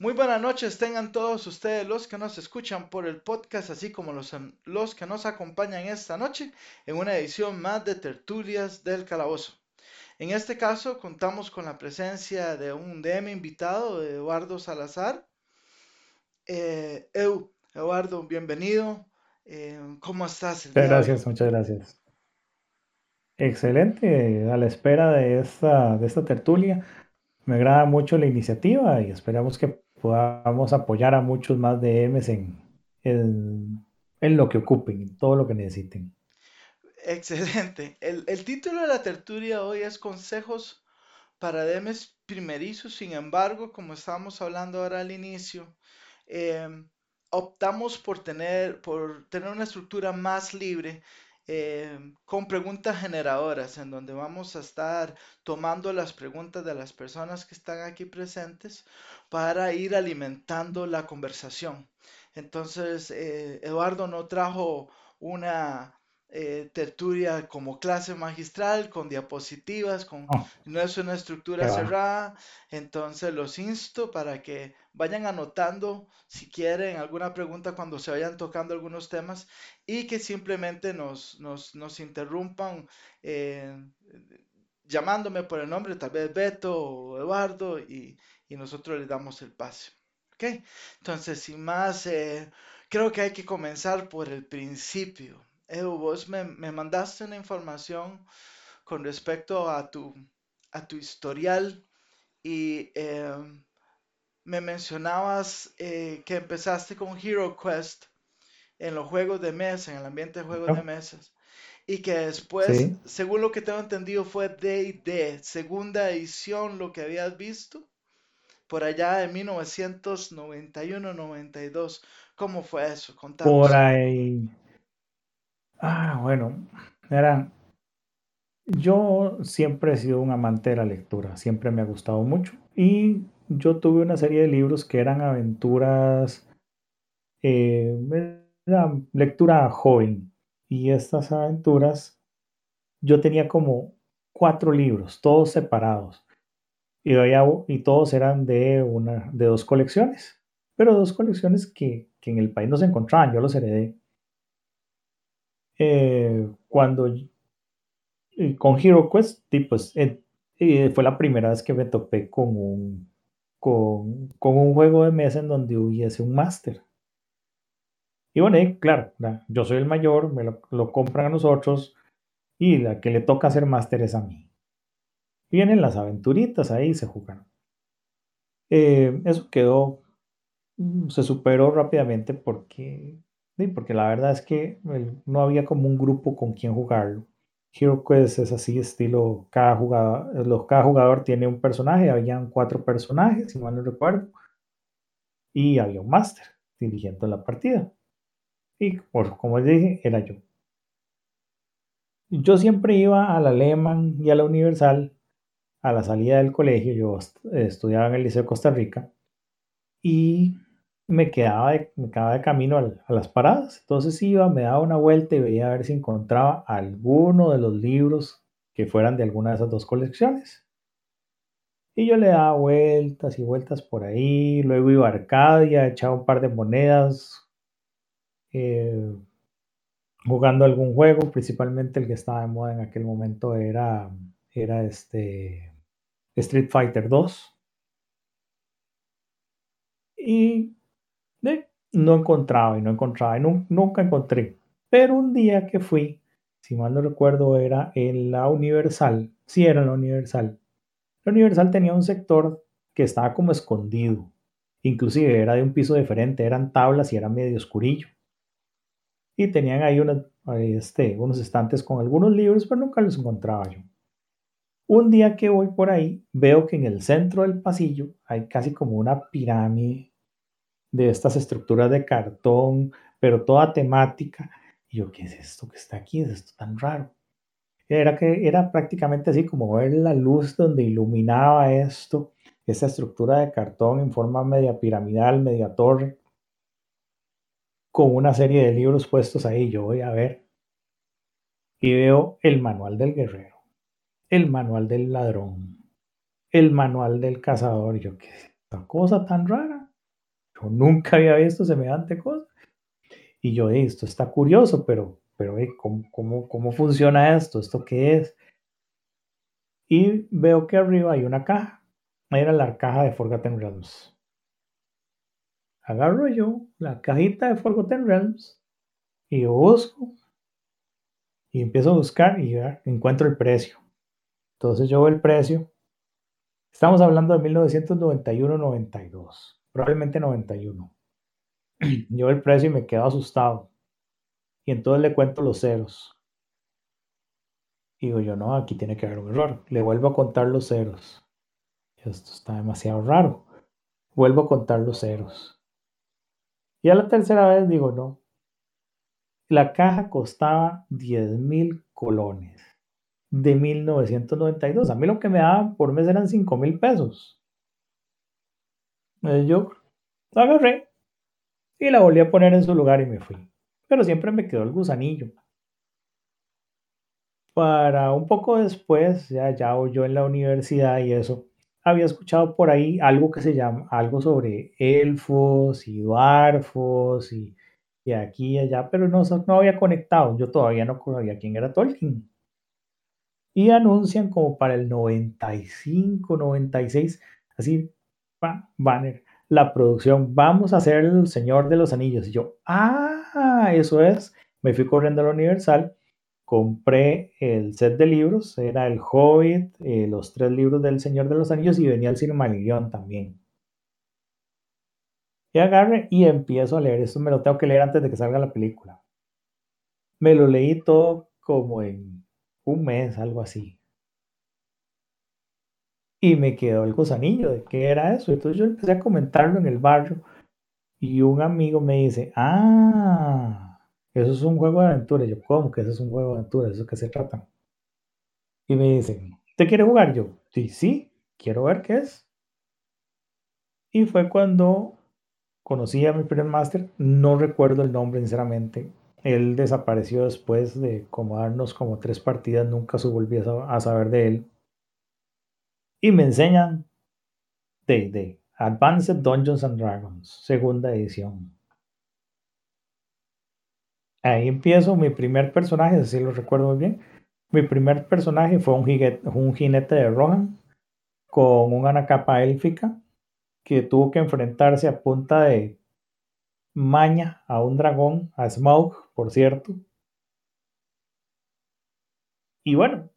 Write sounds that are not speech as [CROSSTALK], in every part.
Muy buenas noches, tengan todos ustedes los que nos escuchan por el podcast, así como los, los que nos acompañan esta noche en una edición más de Tertulias del Calabozo. En este caso contamos con la presencia de un DM invitado, Eduardo Salazar. Eh, Eduardo, bienvenido. Eh, ¿Cómo estás? muchas gracias, muchas gracias. Excelente, a la espera de esta, de esta tertulia. Me agrada mucho la iniciativa y esperamos que podamos apoyar a muchos más DMs en, en, en lo que ocupen, en todo lo que necesiten. Excelente. El, el, título de la tertulia hoy es Consejos para DMs primerizos. Sin embargo, como estábamos hablando ahora al inicio, eh, optamos por tener, por tener una estructura más libre eh, con preguntas generadoras, en donde vamos a estar tomando las preguntas de las personas que están aquí presentes para ir alimentando la conversación. Entonces, eh, Eduardo no trajo una eh, tertulia como clase magistral con diapositivas, con, oh. no es una estructura cerrada, entonces los insto para que vayan anotando si quieren alguna pregunta cuando se vayan tocando algunos temas y que simplemente nos, nos, nos interrumpan eh, llamándome por el nombre, tal vez Beto o Eduardo, y, y nosotros les damos el pase. ¿Ok? Entonces, sin más, eh, creo que hay que comenzar por el principio. Edu, vos me, mandaste una información con respecto a tu, a tu historial y em, me mencionabas eh, que empezaste con Hero Quest en los juegos de mesa, en el ambiente de juegos de mesas. Y que después, según lo que tengo entendido, fue D&D, segunda edición, lo que habías visto, por allá de 1991-92. ¿Cómo fue eso? Contanos. Por ahí, Ah, bueno, era, yo siempre he sido un amante de la lectura, siempre me ha gustado mucho. Y yo tuve una serie de libros que eran aventuras, eh, era lectura joven. Y estas aventuras yo tenía como cuatro libros, todos separados. Y, y todos eran de, una, de dos colecciones, pero dos colecciones que, que en el país no se encontraban, yo los heredé. Eh, cuando con Hero Quest, pues, eh, fue la primera vez que me topé con un, con, un juego de mesa en donde hubiese un máster. Y bueno, claro, yo soy el mayor, me lo, compran a nosotros y la que le toca hacer máster es a mí. Vienen las aventuritas ahí se jugaron. Eh, eso quedó, mm, se superó rápidamente porque porque la verdad es que no había como un grupo con quien jugarlo. Hero Quest es así, estilo, cada jugador, cada jugador tiene un personaje, habían cuatro personajes, si mal no recuerdo, y había un máster dirigiendo la partida. Y por, como les dije, era yo. Yo siempre iba a la Lehman y a la Universal a la salida del colegio, yo estudiaba en el Liceo Costa Rica, y me quedaba de, me quedaba de camino a las paradas. Entonces iba, me daba una vuelta y veía a ver si encontraba alguno de los libros que fueran de alguna de esas dos colecciones. Y yo le daba vueltas y vueltas por ahí. Luego iba a Arcadia, echaba un par de monedas, eh, jugando algún juego. Principalmente el que estaba de moda en aquel momento era, era este Street Fighter 2. Y no encontraba y no encontraba y nunca encontré. Pero un día que fui, si mal no recuerdo, era en la Universal. Sí, era en la Universal. La Universal tenía un sector que estaba como escondido. Inclusive era de un piso diferente, eran tablas y era medio oscurillo. Y tenían ahí este, unos estantes con algunos libros, pero nunca los encontraba yo. Un día que voy por ahí, veo que en el centro del pasillo hay casi como una pirámide de estas estructuras de cartón, pero toda temática. Y yo, ¿qué es esto que está aquí? ¿Es esto tan raro? Era que era prácticamente así como ver la luz donde iluminaba esto, esa estructura de cartón en forma media piramidal, media torre, con una serie de libros puestos ahí. Yo voy a ver y veo el manual del guerrero, el manual del ladrón, el manual del cazador. Y yo, ¿qué es esta cosa tan rara? Nunca había visto semejante cosa. Y yo, esto está curioso, pero, pero ¿cómo, cómo, cómo funciona esto? ¿Esto qué es? Y veo que arriba hay una caja. Era la caja de Forgotten Realms. Agarro yo la cajita de Forgotten Realms y busco y empiezo a buscar y ya encuentro el precio. Entonces yo veo el precio. Estamos hablando de 1991-92, probablemente 91. [CLEARS THROAT] Yo el precio y me quedo asustado. Y entonces le cuento los ceros. Y digo yo, no, aquí tiene que haber un error. Le vuelvo a contar los ceros. Esto está demasiado raro. Vuelvo a contar los ceros. Y a la tercera vez digo, no. La caja costaba 10 mil colones de 1992. A mí lo que me daban por mes eran 5 mil pesos. Yo la agarré y la volví a poner en su lugar y me fui. Pero siempre me quedó el gusanillo. Para un poco después, ya, ya yo en la universidad y eso, había escuchado por ahí algo que se llama, algo sobre elfos y dwarfos y, y aquí y allá, pero no, no había conectado. Yo todavía no sabía quién era Tolkien. Y anuncian como para el 95, 96, así, banner, la producción, vamos a hacer El Señor de los Anillos. Y yo, ah, eso es. Me fui corriendo a la Universal compré el set de libros, era El Hobbit, eh, los tres libros del Señor de los Anillos y venía el Silmarillion también. Y agarre y empiezo a leer. Esto me lo tengo que leer antes de que salga la película. Me lo leí todo como en un mes, algo así. Y me quedó el gusanillo de qué era eso. Entonces yo empecé a comentarlo en el barrio y un amigo me dice, ah, eso es un juego de aventura. Yo, ¿cómo que eso es un juego de aventura? ¿Eso qué se trata? Y me dicen, ¿te quiere jugar? Yo, sí, sí, quiero ver qué es. Y fue cuando conocí a mi primer máster, no recuerdo el nombre sinceramente. Él desapareció después de como darnos como tres partidas, nunca se volvió a saber de él. Y me enseñan de Advanced Dungeons and Dragons, segunda edición. Ahí empiezo mi primer personaje, así lo recuerdo muy bien. Mi primer personaje fue un, un jinete de Rohan con una capa élfica que tuvo que enfrentarse a punta de maña a un dragón, a Smaug, por cierto. Y bueno,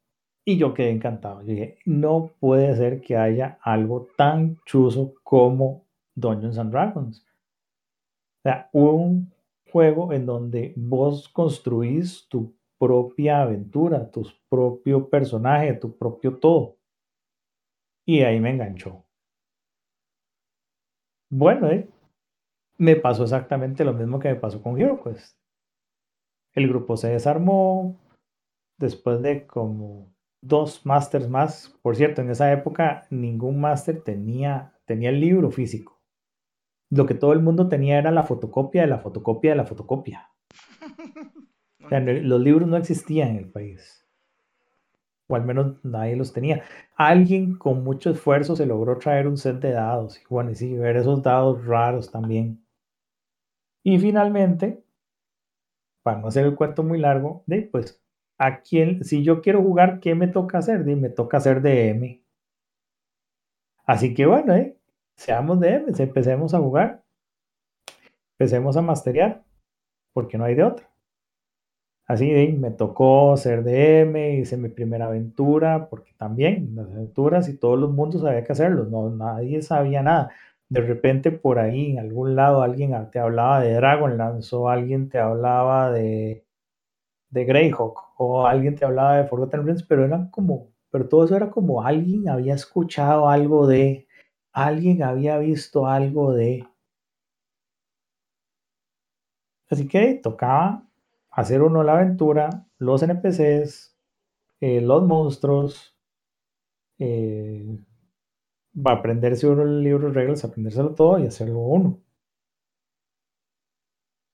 y yo quedé encantado. Yo dije, no puede ser que haya algo tan chuzo como Dungeons and Dragons. O sea, un juego en donde vos construís tu propia aventura, tu propio personaje, tu propio todo. Y ahí me enganchó. Bueno, eh, me pasó exactamente lo mismo que me pasó con HeroQuest. El grupo se desarmó después de como dos masters más. Por cierto, en esa época ningún máster tenía, tenía el libro físico lo que todo el mundo tenía era la fotocopia de la fotocopia de la fotocopia. [LAUGHS] los libros no existían en el país. O al menos nadie los tenía. Alguien con mucho esfuerzo se logró traer un set de dados. Y bueno, y sí, ver esos dados raros también. Y finalmente, para no hacer el cuento muy largo, pues, ¿a quién, si yo quiero jugar, ¿qué me toca hacer? De, me toca hacer DM. Así que bueno, ¿eh? seamos DMs, empecemos a jugar, empecemos a masterear, porque no hay de otra. Así me tocó ser DM, hice mi primera aventura, porque también las aventuras y todos los mundos había que hacerlos, no, nadie sabía nada. De repente por ahí, en algún lado, alguien te hablaba de Dragonlance o alguien te hablaba de, de Greyhawk o alguien te hablaba de Forgotten Realms, pero eran como, pero todo eso era como alguien había escuchado algo de, alguien había visto algo de... Así que tocaba hacer uno la aventura, los NPCs, eh, los monstruos, eh, aprenderse uno el libro de reglas, aprendérselo todo y hacerlo uno.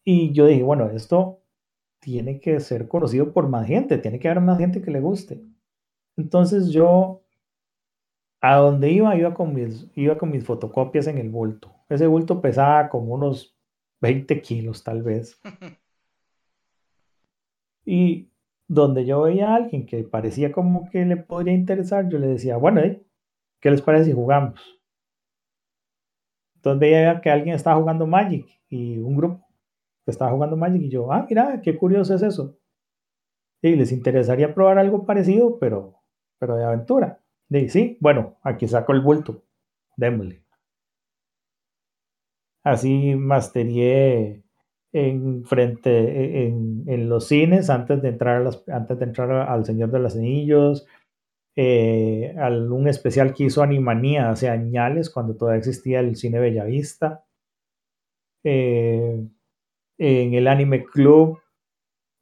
Y yo dije, bueno, esto tiene que ser conocido por más gente, tiene que haber más gente que le guste. Entonces yo A donde iba, iba con mis, iba con mis fotocopias en el bulto. Ese bulto pesaba como unos 20 kilos tal vez. [LAUGHS] Y donde yo veía a alguien que parecía como que le podría interesar, yo le decía, bueno, ¿eh? ¿qué les parece si jugamos? Entonces veía que alguien estaba jugando Magic y un grupo estaba jugando Magic y yo, ah, mira, qué curioso es eso. Y les interesaría probar algo parecido, pero, pero de aventura. Y sí, bueno, aquí saco el bulto, démosle. Así masterié en frente en, en, los cines antes de entrar a las, antes de entrar al Señor de los Anillos eh, un especial que hizo Animanía hace años cuando todavía existía el cine Bellavista eh, en el Anime Club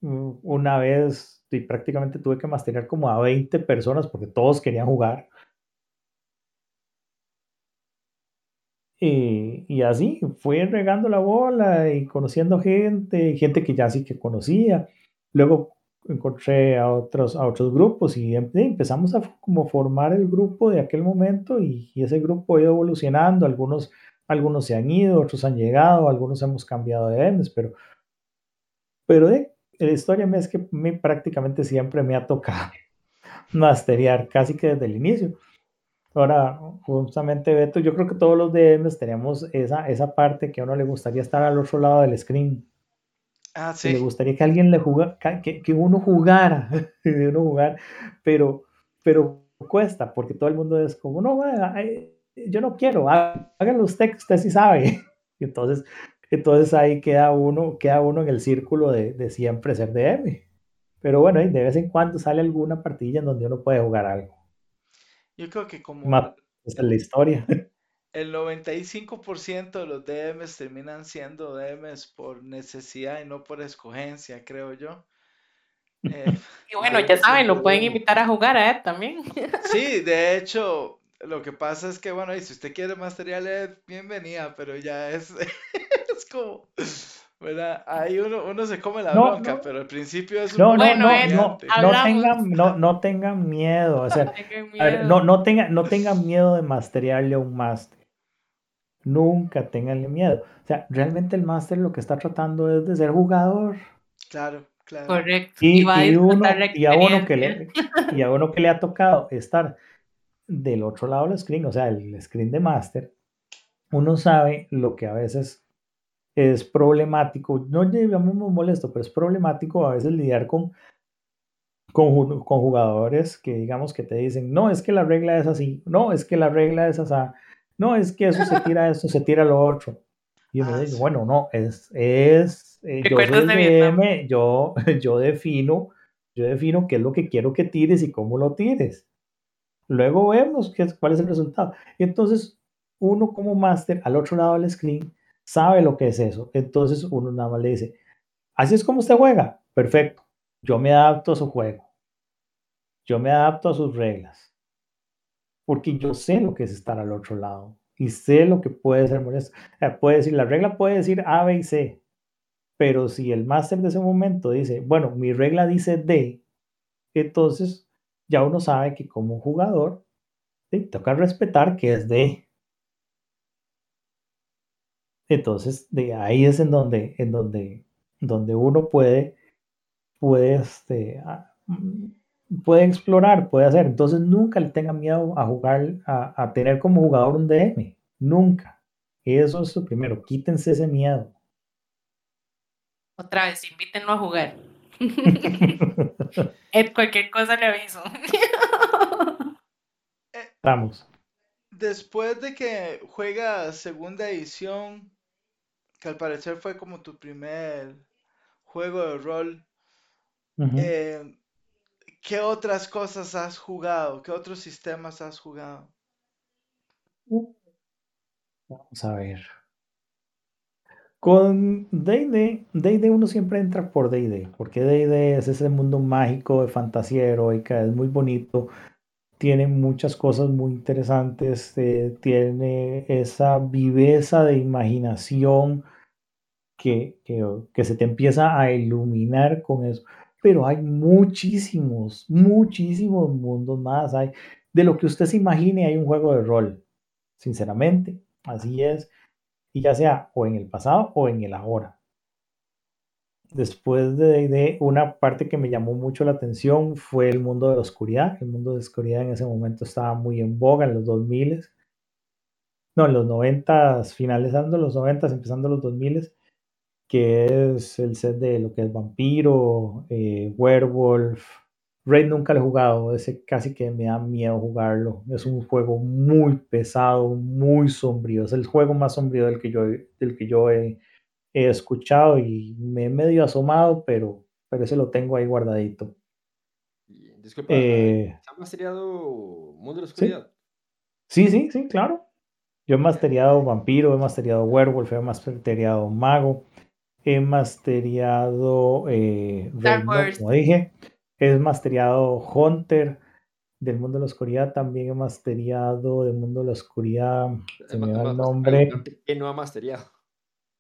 mm, una vez y prácticamente tuve que masterar como a 20 personas porque todos querían jugar Y, así, fue regando la bola y conociendo gente, gente que ya sí que conocía. Luego encontré a otros, a otros grupos y em, empezamos a como formar el grupo de aquel momento y, ese grupo ha ido evolucionando. Algunos, algunos se han ido, otros han llegado, algunos hemos cambiado de EMS, pero, pero de, la historia es que mí prácticamente siempre me ha tocado [LAUGHS] masteriar casi que desde el inicio. Ahora, justamente Beto, yo creo que todos los DMs tenemos esa, esa parte que a uno le gustaría estar al otro lado del screen. Ah, sí. le gustaría que alguien le jugara, que, que uno jugara, [LAUGHS] uno jugar, pero, pero cuesta, porque todo el mundo es como, no, yo no quiero, háganlo usted, que usted sí sabe. [LAUGHS] Entonces, entonces ahí queda uno, queda uno en el círculo de, de siempre ser DM. Pero bueno, de vez en cuando sale alguna partilla en donde uno puede jugar algo. Yo creo que como Más es la historia. el 95% de los DMs terminan siendo DMs por necesidad y no por escogencia, creo yo. [LAUGHS] Eh, y bueno, ya saben, lo pueden invitar a jugar a él también. Sí, de hecho, lo que pasa es que, bueno, y si usted quiere material, bienvenida, pero ya es, [LAUGHS] es como, ¿verdad? Ahí uno, uno se come la bronca, pero al principio es un no, no, no, no, no, tengan, no, no tengan miedo, o sea, [LAUGHS] no, no, tengan, no tengan miedo de masterearle a un máster. Nunca tenganle miedo. O sea, realmente el máster lo que está tratando es de ser jugador. Claro, claro. Correcto. Y, y, uno, y, a uno que le, y a uno que le ha tocado estar del otro lado del screen, o sea, el screen de máster, uno sabe lo que a veces es problemático, no muy molesto, pero es problemático a veces lidiar con, con, con, jugadores que digamos que te dicen, no, es que la regla es así, no, es que la regla es así, no, es que eso se tira eso, se tira lo otro. Y uno ah, dice, bueno, no, es, es eh, yo, DM, yo, [LAUGHS] yo defino, yo defino qué es lo que quiero que tires y cómo lo tires. Luego vemos qué, cuál es el resultado. Y entonces, uno como máster, al otro lado del screen, sabe lo que es eso. Entonces uno nada más le dice, así es como usted juega, perfecto, yo me adapto a su juego, yo me adapto a sus reglas, porque yo sé lo que es estar al otro lado y sé lo que puede ser molesto. puede decir, la regla puede decir A, B y C, pero si el máster de ese momento dice, bueno, mi regla dice D, entonces ya uno sabe que como jugador ¿sí? toca respetar que es D. Entonces, de ahí es en donde, en donde, donde uno puede, puede, este, mm, puede explorar, puede hacer. Entonces, nunca le tenga miedo a jugar, a, a tener como jugador un DM. Nunca. Eso es lo primero. Quítense ese miedo. Otra vez, invítenlo a jugar. Cualquier cosa le aviso. [LAUGHS] Vamos. Después de que juega segunda edición, que al parecer fue como tu primer juego de rol. Eh, ¿Qué otras cosas has jugado? ¿Qué otros sistemas has jugado? Vamos a ver. Con D&D, D&D uno siempre entra por D&D, porque D&D es ese mundo mágico de fantasía heroica, es muy bonito, tiene muchas cosas muy interesantes, eh, tiene esa viveza de imaginación que, que, se te empieza a iluminar con eso. Pero hay muchísimos, muchísimos mundos más. Hay, de lo que usted se imagine hay un juego de rol. Sinceramente, así es. Ya sea o en el pasado o en el ahora. Después de, de una parte que me llamó mucho la atención fue el mundo de la oscuridad. El mundo de la oscuridad en ese momento estaba muy en boga en los 2000. No, en los 90, finalizando los 90, empezando los 2000 que es el set de lo que es Vampiro, eh, Werewolf. Raid nunca lo he jugado, ese casi que me da miedo jugarlo. Es un juego muy pesado, muy sombrío. Es el juego más sombrío del que yo, del que yo he, escuchado y me he medio asomado, pero, pero ese lo tengo ahí guardadito. Disculpa, eh, ¿se ha masteriado Mundo de la Oscuridad? Sí, sí, sí, claro. Yo he masteriado Vampiro, he masteriado Werewolf, he masteriado Mago, he masteriado eh, como dije, he masteriado Hunter del mundo de la oscuridad, también he masteriado del mundo de la oscuridad, se me da el nombre. ¿Qué no ha masteriado?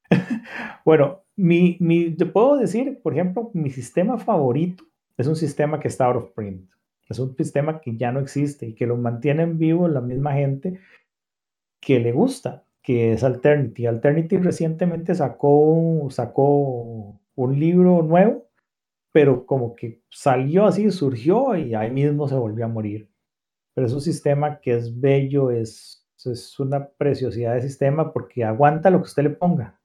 [LAUGHS] bueno, mi, mi, te puedo decir, por ejemplo, mi sistema favorito es un sistema que está out of print. Es un sistema que ya no existe y que lo mantiene en vivo la misma gente que le gusta que es Alternity. Alternity recientemente sacó, sacó un libro nuevo, pero como que salió así, surgió y ahí mismo se volvió a morir. Pero es un sistema que es bello, es, es una preciosidad de sistema porque aguanta lo que usted le ponga.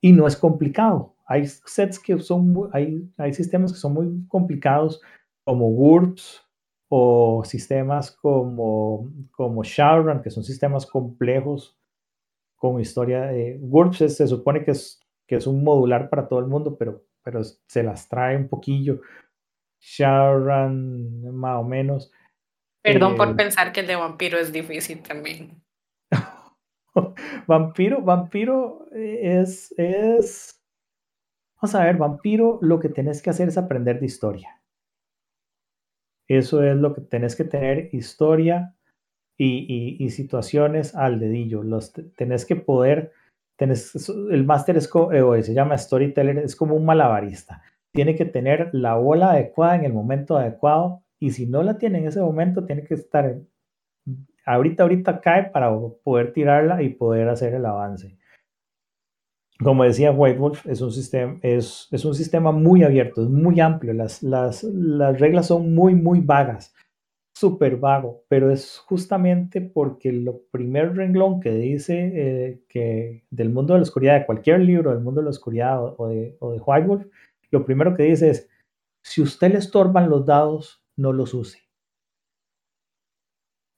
Y no es complicado. Hay sets que son, hay, hay sistemas que son muy complicados, como GURPS, o sistemas como, como Shadowrun, que son sistemas complejos con historia. de GURPS se supone que es, que es un modular para todo el mundo, pero, pero se las trae un poquillo. Shadowrun, más o menos. Perdón por eh, pensar que el de vampiro es difícil también. [LAUGHS] vampiro, vampiro es, es. Vamos a ver, vampiro, lo que tenés que hacer es aprender de historia. Eso es lo que tenés que tener historia y, situaciones al dedillo. Los tenés que poder, el máster es, eh, se llama storyteller, es como un malabarista. Tiene que tener la bola adecuada en el momento adecuado y si no la tiene en ese momento, tiene que estar, ahorita, ahorita cae para poder tirarla y poder hacer el avance. Como decía White Wolf, es un sistema, es, un sistema muy abierto, es muy amplio, las, las reglas son muy, muy vagas súper vago, pero es justamente porque lo primer renglón que dice eh, que del mundo de la oscuridad, de cualquier libro del mundo de la oscuridad o, de, o de White Wolf, lo primero que dice es, si usted le estorban los dados, no los use.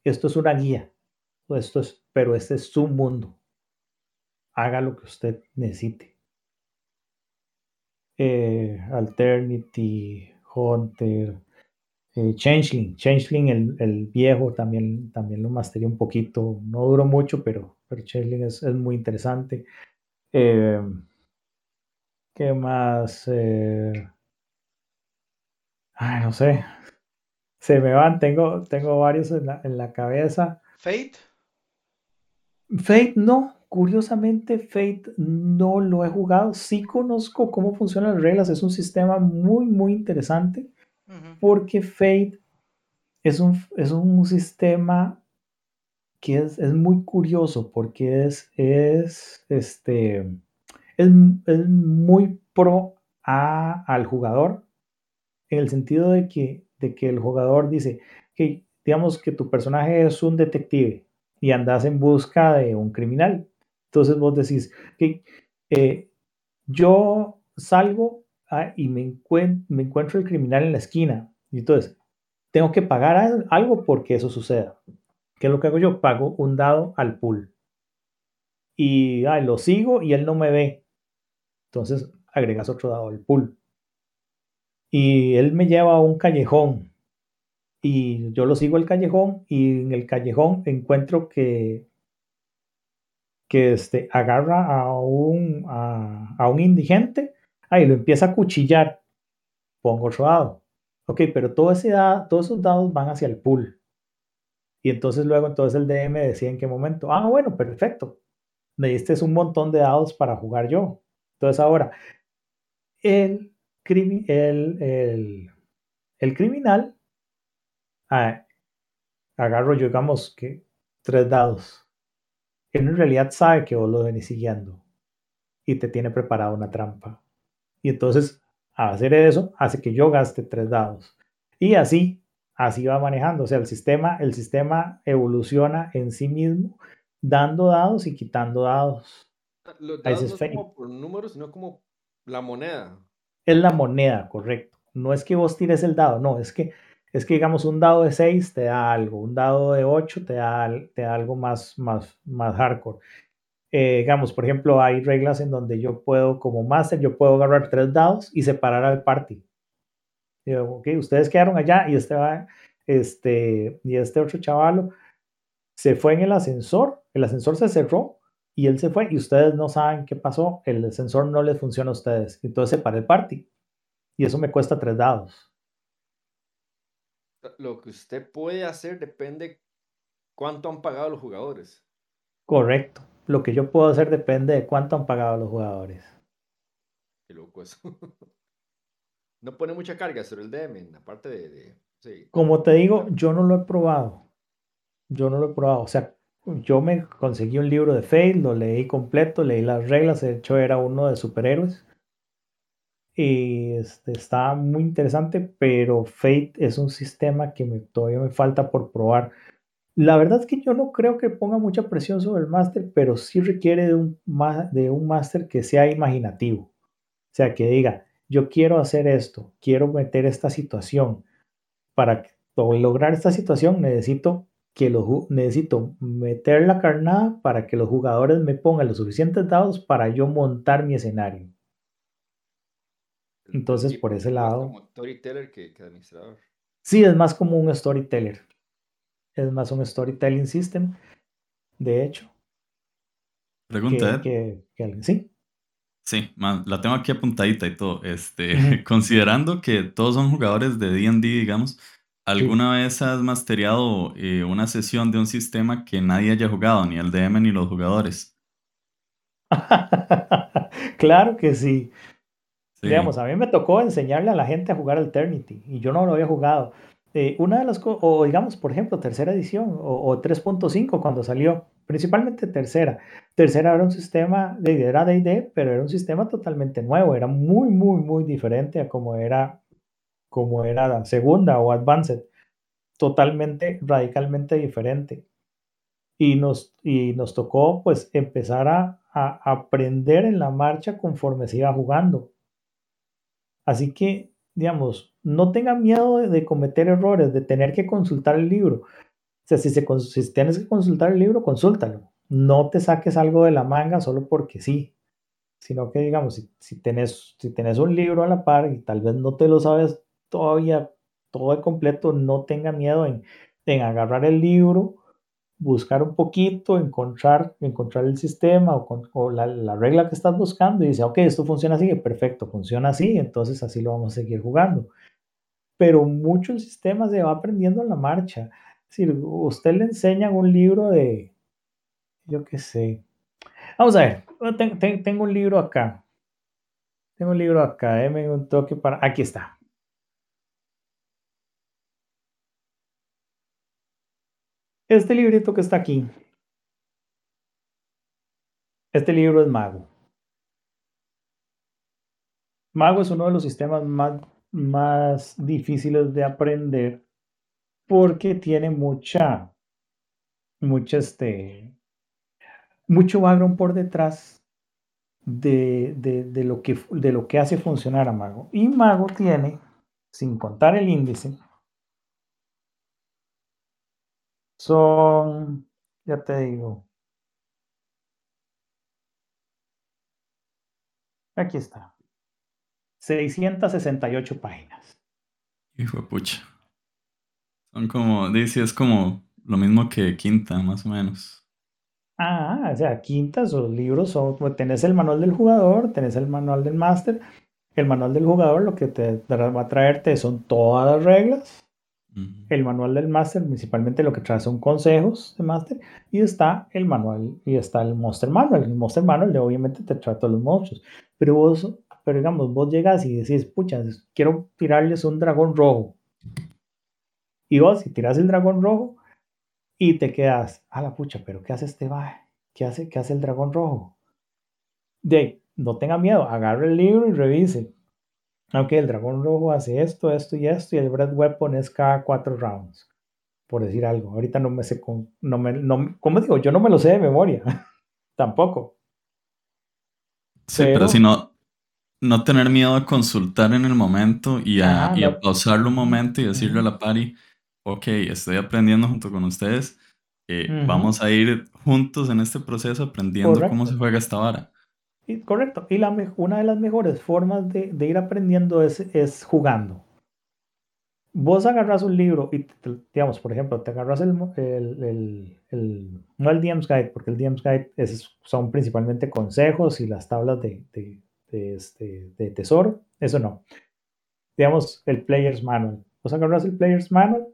Esto es una guía, esto es, pero este es su mundo. Haga lo que usted necesite. Eh, Alternity, Hunter, eh, Changeling, Changeling el, viejo también, también lo masteré un poquito, no duró mucho, pero, pero Changeling es, muy interesante. Eh, ¿Qué más? Eh, ay, no sé. Se me van, tengo, tengo varios en la, en la cabeza. ¿Fate? Fate no, curiosamente Fate no lo he jugado. Sí conozco cómo funcionan las reglas, es un sistema muy, muy interesante porque Fate es un, es un sistema que es, muy curioso porque es, es, este, es, muy pro al jugador en el sentido de que, de que el jugador dice que digamos que tu personaje es un detective y andas en busca de un criminal. Entonces vos decís que eh, yo salgo ah, y me, encuentro el criminal en la esquina y entonces, tengo que pagar algo porque eso suceda. ¿Qué es lo que hago yo? Pago un dado al pool. Y lo sigo y él no me ve. Entonces, agregas otro dado al pool. Y él me lleva a un callejón. Y yo lo sigo al callejón y en el callejón encuentro que, que este, agarra a un, a, un indigente. Ahí lo empieza a cuchillar. Pongo otro dado Ok, pero todos esos dados van hacia el pool. Y entonces luego entonces el DM decía en qué momento, ah, bueno, perfecto. Me diste un montón de dados para jugar yo. Entonces ahora, el, el, el, el criminal, ah, agarro yo, digamos, que tres dados. Él en realidad sabe que vos lo venís siguiendo y te tiene preparada una trampa. Y entonces, hacer eso hace que yo gaste tres dados. Y así, así va manejando. O sea, el sistema, el sistema evoluciona en sí mismo, dando dados y quitando dados. Los dados no como por números, sino como la moneda. Es la moneda, correcto. No es que vos tires el dado, no, es que, es que digamos un dado de 6 te da algo, un dado de 8 te da, te da algo más, más, más hardcore. Eh, digamos, por ejemplo, hay reglas en donde yo puedo, como máster, yo puedo agarrar tres dados y separar al party. Digo, ok, ustedes quedaron allá y este va, este, y este otro chavalo se fue en el ascensor, el ascensor se cerró y él se fue y ustedes no saben qué pasó, el ascensor no les funciona a ustedes, entonces para el party y eso me cuesta tres dados. Lo que usted puede hacer depende cuánto han pagado los jugadores. Correcto. Lo que yo puedo hacer depende de cuánto han pagado los jugadores. Qué loco eso. [LAUGHS] no pone mucha carga sobre el DM, aparte de... Como te digo, yo no lo he probado. Yo no lo he probado. O sea, yo me conseguí un libro de Fate, lo leí completo, leí las reglas, de hecho era uno de superhéroes. Y este, está muy interesante, pero Fate es un sistema que me, todavía me falta por probar. La verdad es que yo no creo que ponga mucha presión sobre el máster, pero sí requiere de un, de un máster que sea imaginativo. O sea, que diga, yo quiero hacer esto, quiero meter esta situación. Para lograr esta situación necesito que los necesito meter la carnada para que los jugadores me pongan los suficientes dados para yo montar mi escenario. Entonces, por ese lado. como storyteller que, administrador. Sí, es más como un storyteller. Es más un storytelling system, de hecho. Pregunta, que, sí. Sí, la tengo aquí apuntadita y todo. Este, [LAUGHS] considerando que todos son jugadores de D&D, digamos, ¿Alguna vez has masteriado eh, una sesión de un sistema que nadie haya jugado, ni el DM ni los jugadores? [LAUGHS] claro que sí. Digamos, a mí me tocó enseñarle a la gente a jugar Alternity y yo no lo había jugado. Eh, una de las cosas, o digamos, por ejemplo, tercera edición o, 3.5 cuando salió, principalmente tercera. Tercera era un sistema, de, era pero era un sistema totalmente nuevo, era muy, muy, muy diferente a como era como era segunda o advanced, totalmente, radicalmente diferente. Y nos, y nos tocó pues empezar a, aprender en la marcha conforme se iba jugando. Así que, digamos, no tengan miedo de, cometer errores, de tener que consultar el libro. O sea, si, se, si tienes que consultar el libro, consúltalo. No te saques algo de la manga solo porque sí sino que digamos, si, si, tenés, si tenés un libro a la par y tal vez no te lo sabes todavía todo de completo, no tenga miedo en, agarrar el libro, buscar un poquito, encontrar, encontrar el sistema o, la, regla que estás buscando y dice, ok, esto funciona así, perfecto, funciona así, entonces así lo vamos a seguir jugando. Pero mucho el sistema se va aprendiendo en la marcha. Es decir, usted le enseña un libro de, yo qué sé. Vamos a ver, tengo un libro acá. Tengo un libro acá, déme un toque para... Aquí está. Este librito que está aquí, este libro es Mago. Mago es uno de los sistemas más, más difíciles de aprender porque tiene mucha, mucha este, mucho background por detrás de, de, lo que, de lo que hace funcionar a Mago. Y Mago tiene, sin contar el índice, Son, ya te digo. Aquí está. 668 páginas. Hijo de pucha. Son como, dice, es como lo mismo que quinta, más o menos. Ah, o sea, quintas o libros son, pues, tenés el manual del jugador, tenés el manual del máster. El manual del jugador lo que te va a traerte son todas las reglas, el manual del máster, principalmente lo que trae son consejos de máster, y está el manual, y está el Monster Manual. El Monster Manual, obviamente, te todos los monstruos, pero vos, pero digamos, vos llegas y decís, pucha, quiero tirarles un dragón rojo. Y vos, si tiras el dragón rojo, y te quedas, a la pucha, pero ¿qué hace este va? ¿Qué hace, ¿Qué hace el dragón rojo? De, no tenga miedo, agarre el libro y revise. Aunque el dragón rojo hace esto, esto y esto, y el Red Weapon es cada cuatro rounds, por decir algo. Ahorita no me sé, con, no me, no, ¿cómo digo? Yo no me lo sé de memoria, [LAUGHS] tampoco. Sí, pero, si no, no tener miedo a consultar en el momento y a, y a pausarlo un momento y decirle a la pari, ok, estoy aprendiendo junto con ustedes, eh, vamos a ir juntos en este proceso aprendiendo cómo se juega esta vara. Y, correcto, y la, una de las mejores formas de, de ir aprendiendo es, es, jugando. Vos agarras un libro y, digamos, por ejemplo, te agarras el, el, el, no el DM's Guide, porque el DM's Guide es, son principalmente consejos y las tablas de, de, de, este, de tesoro, eso no. Digamos, el Player's Manual. Vos agarras el Player's Manual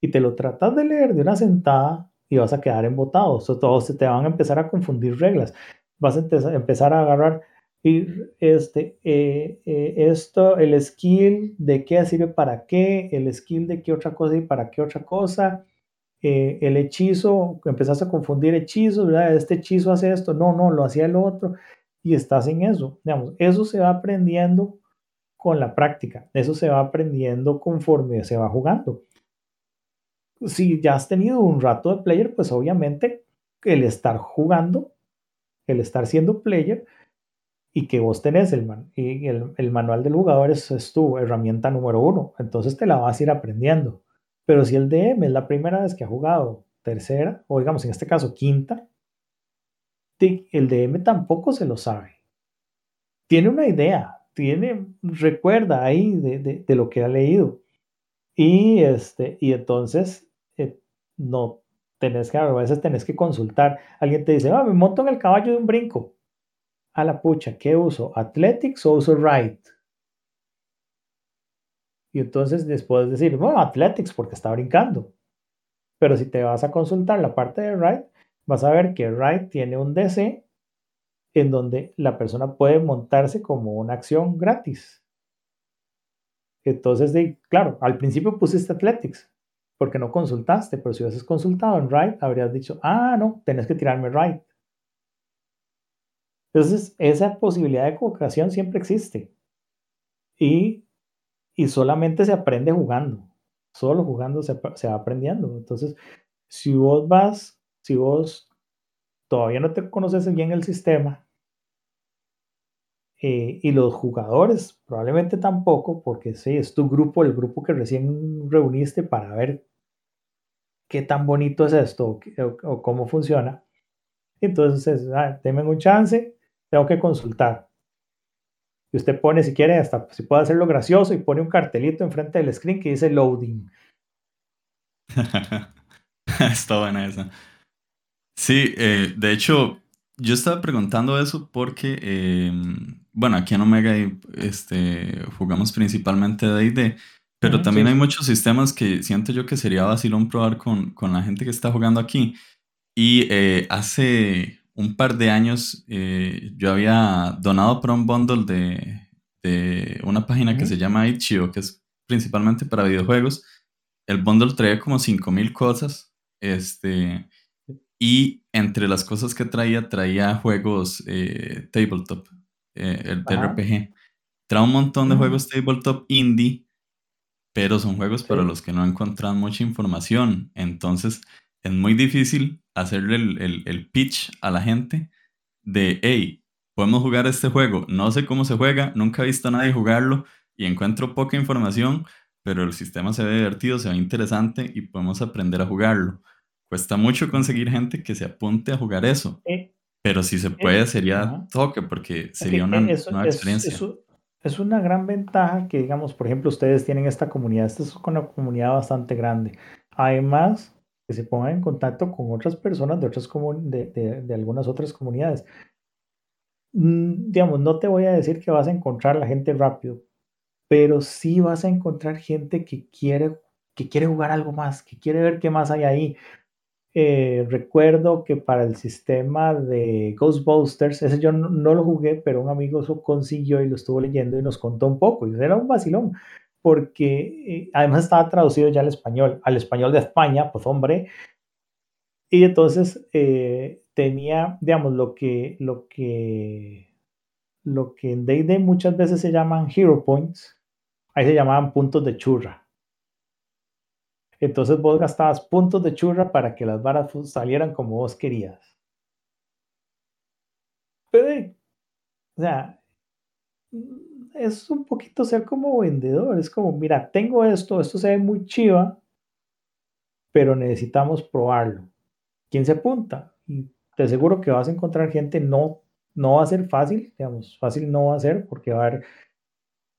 y te lo tratas de leer de una sentada y vas a quedar embotado. O todos se te van a empezar a confundir reglas. Vas a empezar a agarrar y este, eh, eh, esto, el skill de qué sirve para qué, el skill de qué otra cosa y para qué otra cosa, eh, el hechizo, empezás a confundir hechizos, ¿verdad? Este hechizo hace esto, no, no, lo hacía el otro, y estás en eso. Digamos, eso se va aprendiendo con la práctica, eso se va aprendiendo conforme se va jugando si ya has tenido un rato de player, pues obviamente el estar jugando, el estar siendo player y que vos tenés el, y el, manual del jugador es, tu herramienta número uno, entonces te la vas a ir aprendiendo. Pero si el DM es la primera vez que ha jugado tercera, o digamos en este caso quinta, el DM tampoco se lo sabe. Tiene una idea, tiene, recuerda ahí de, de lo que ha leído. Y, este, y entonces no tenés que, a veces tenés que consultar. Alguien te dice, ah, me monto en el caballo de un brinco. A la pucha, ¿qué uso? ¿Athletics o uso Ride? Y entonces después decir, bueno, Athletics porque está brincando. Pero si te vas a consultar la parte de Ride, vas a ver que Ride tiene un DC en donde la persona puede montarse como una acción gratis. Entonces, claro, al principio pusiste Athletics, porque no consultaste, pero si hubieses consultado en Write, habrías dicho, ah, no, tenés que tirarme Write. Entonces, esa posibilidad de equivocación siempre existe. Y, y solamente se aprende jugando. Solo jugando se, se va aprendiendo. Entonces, si vos vas, si vos todavía no te conoces bien el sistema, eh, y los jugadores probablemente tampoco, porque sí, es tu grupo, el grupo que recién reuniste para ver qué tan bonito es esto o, cómo funciona. Entonces, ah, denme un chance, tengo que consultar. Y usted pone, si quiere, hasta si puede hacerlo gracioso y pone un cartelito enfrente del screen que dice loading. [LAUGHS] Está buena esa. Sí, eh, de hecho, yo estaba preguntando eso porque, em, bueno, aquí en Omega este, jugamos principalmente D&D, pero también hay muchos sistemas que siento yo que sería vacilón probar con, con la gente que está jugando aquí. Y eh, hace un par de años eh, yo había donado para un bundle de, de una página que se llama Itch.io, que es principalmente para videojuegos. El bundle traía como 5000 cosas. Este, y entre las cosas que traía, traía juegos eh, tabletop, eh, el RPG. Trae un montón de juegos tabletop indie, pero son juegos para los que no encuentran mucha información. Entonces es muy difícil hacerle el, el, pitch a la gente de, hey, podemos jugar este juego. No sé cómo se juega, nunca he visto a nadie jugarlo y encuentro poca información, pero el sistema se ve divertido, se ve interesante y podemos aprender a jugarlo. Cuesta mucho conseguir gente que se apunte a jugar eso. Eh, pero si se puede, eh, sería toque, porque sería una nueva experiencia. es una gran ventaja que, digamos, por ejemplo, ustedes tienen esta comunidad. Esta es una comunidad bastante grande. Además, que se pongan en contacto con otras personas de, otras de, de, algunas otras comunidades. Mm, digamos, no te voy a decir que vas a encontrar la gente rápido, pero sí vas a encontrar gente que quiere, que quiere jugar algo más, que quiere ver qué más hay ahí. Eh, recuerdo que para el sistema de Ghostbusters, ese yo no, lo jugué, pero un amigo lo consiguió y lo estuvo leyendo y nos contó un poco. Y era un vacilón, porque eh, además estaba traducido ya al español, al español de España, pues hombre, Y entonces eh, tenía, digamos, lo que, lo que, lo que en D&D muchas veces se llaman hero points, ahí se llamaban puntos de churra. Entonces vos gastabas puntos de churra para que las varas salieran como vos querías. Pero, o sea, es un poquito ser como vendedor. Es como, mira, tengo esto, esto se ve muy chiva, pero necesitamos probarlo. ¿Quién se apunta? Y te aseguro que vas a encontrar gente, no, no va a ser fácil, digamos, fácil no va a ser porque va a haber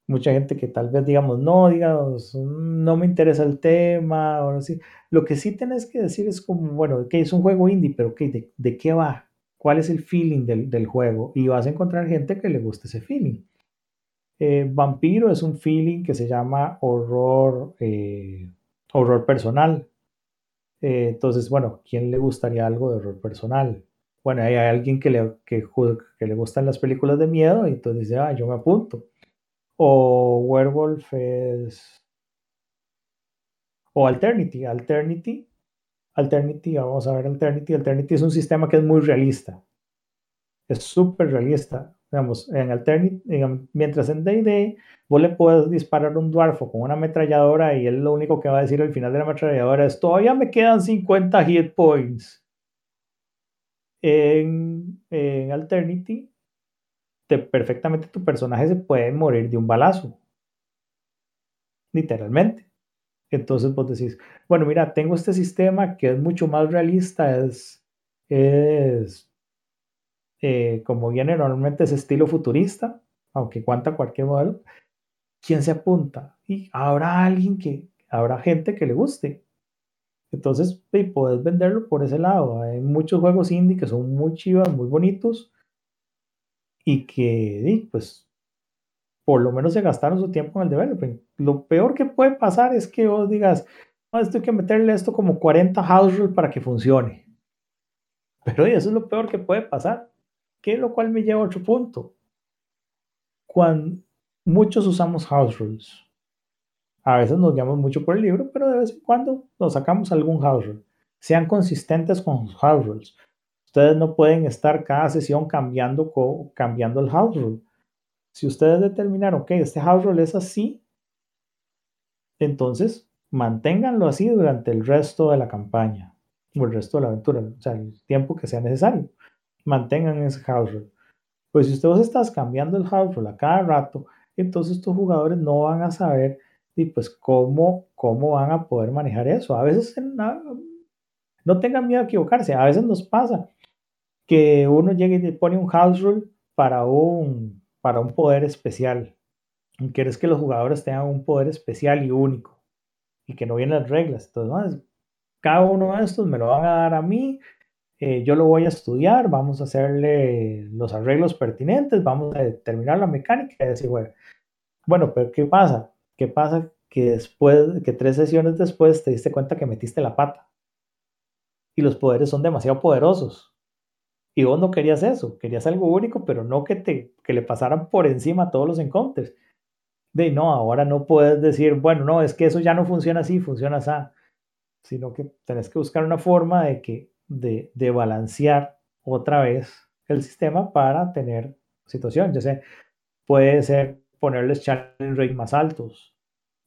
mucha gente que tal vez digamos, no, digamos, no me interesa el tema, o así. Lo que sí tenés que decir es como, bueno, que es un juego indie, pero ¿de, de qué va? ¿Cuál es el feeling del, del, juego? Y vas a encontrar gente que le guste ese feeling. Eh, vampiro es un feeling que se llama horror, eh, horror personal. Eh, entonces, bueno, ¿quién le gustaría algo de horror personal? Bueno, hay, alguien que le, que le gustan las películas de miedo y entonces dice, ah, yo me apunto o Werewolf es... O Alternity. Alternity. Alternity, vamos a ver Alternity. Alternity es un sistema que es muy realista. Es súper realista. Digamos, en Alternity, mientras en D&D vos le puedes disparar un dwarfo con una ametralladora y él lo único que va a decir al final de la ametralladora es todavía me quedan 50 hit points. En, en Alternity perfectamente tu personaje se puede morir de un balazo. Literalmente. Entonces vos decís, bueno, mira, tengo este sistema que es mucho más realista, es, es eh, como viene normalmente ese estilo futurista, aunque cuenta cualquier modelo. ¿Quién se apunta? Y habrá alguien que, habrá gente que le guste. Entonces, puedes venderlo por ese lado. Hay muchos juegos indie que son muy chivas, muy bonitos, y que, pues, por lo menos se gastaron su tiempo en el development. Lo peor que puede pasar es que vos digas, no, esto hay que meterle esto como 40 house rules para que funcione. Pero eso es lo peor que puede pasar. Que lo cual me lleva a otro punto. Cuando muchos usamos house rules. A veces nos guiamos mucho por el libro, pero de vez en cuando nos sacamos algún house rule. Sean consistentes con sus house rules. Ustedes no pueden estar cada sesión cambiando, cambiando el house rule. Si ustedes determinaron que este house rule es así, entonces manténganlo así durante el resto de la campaña o el resto de la aventura, o sea, el tiempo que sea necesario. Mantengan ese house rule. Pues si ustedes estás cambiando el house rule a cada rato, entonces tus jugadores no van a saber y pues cómo, cómo van a poder manejar eso. A veces no tengan miedo a equivocarse, a veces nos pasa que uno llegue y pone un house rule para un, para un poder especial. Quieres que los jugadores tengan un poder especial y único y que no vienen las reglas. Entonces, cada uno de estos me lo van a dar a mí, eh, yo lo voy a estudiar, vamos a hacerle los arreglos pertinentes, vamos a determinar la mecánica y decir, bueno, bueno, pero ¿qué pasa? ¿Qué pasa que después, que tres sesiones después te diste cuenta que metiste la pata? Y los poderes son demasiado poderosos. Y vos no querías eso, querías algo único, pero no que, te, que le pasaran por encima todos los encounters. De no, ahora no puedes decir, bueno, no, es que eso ya no funciona así, funciona así, sino que tenés que buscar una forma de, que, de, de balancear otra vez el sistema para tener situación. Ya sé, puede ser ponerles challenge rate más altos,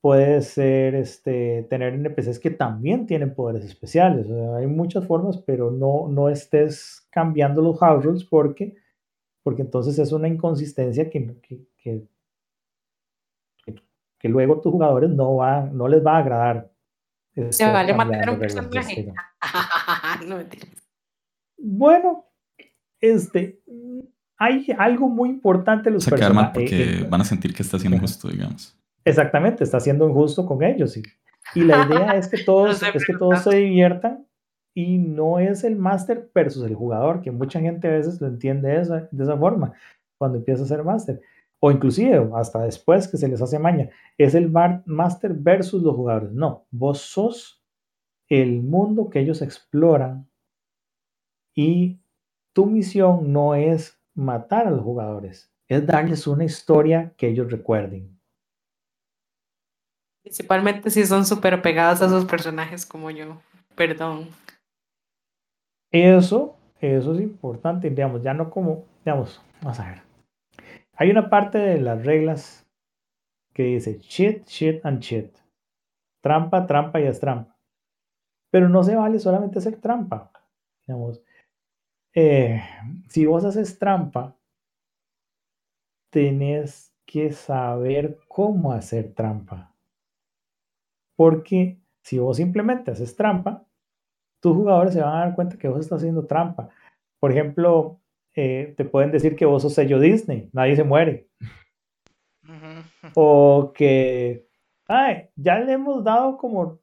puede ser este, tener NPCs que también tienen poderes especiales. hay muchas formas, pero no, no estés cambiando los house rules porque, porque entonces es una inconsistencia que, que, que, que luego tus jugadores no, van, no les va a agradar. Se vale matar un personaje. [LAUGHS] bueno, este, hay algo muy importante los personajes. porque van a sentir que está haciendo injusto, digamos. Exactamente, está siendo injusto con ellos. Y, y la idea es que [LAUGHS] todos, es que todos se diviertan y no es el máster versus el jugador, que mucha gente a veces lo entiende de esa, de esa forma cuando empieza a ser máster. O inclusive hasta después que se les hace maña, es el máster versus los jugadores. No, vos sos el mundo que ellos exploran y tu misión no es matar a los jugadores, es darles una historia que ellos recuerden. Principalmente si son súper pegados a sus personajes como yo. Perdón. Eso, eso es importante, digamos, ya no como, digamos, vamos a ver. Hay una parte de las reglas que dice shit, shit and shit. Trampa, trampa y es trampa. Pero no se vale solamente hacer trampa. Digamos, eh, si vos haces trampa, tenés que saber cómo hacer trampa. Porque si vos simplemente haces trampa, tus jugadores se van a dar cuenta que vos estás haciendo trampa. Por ejemplo, eh, te pueden decir que vos sos sello Disney, nadie se muere. O que, ay, ya le hemos dado como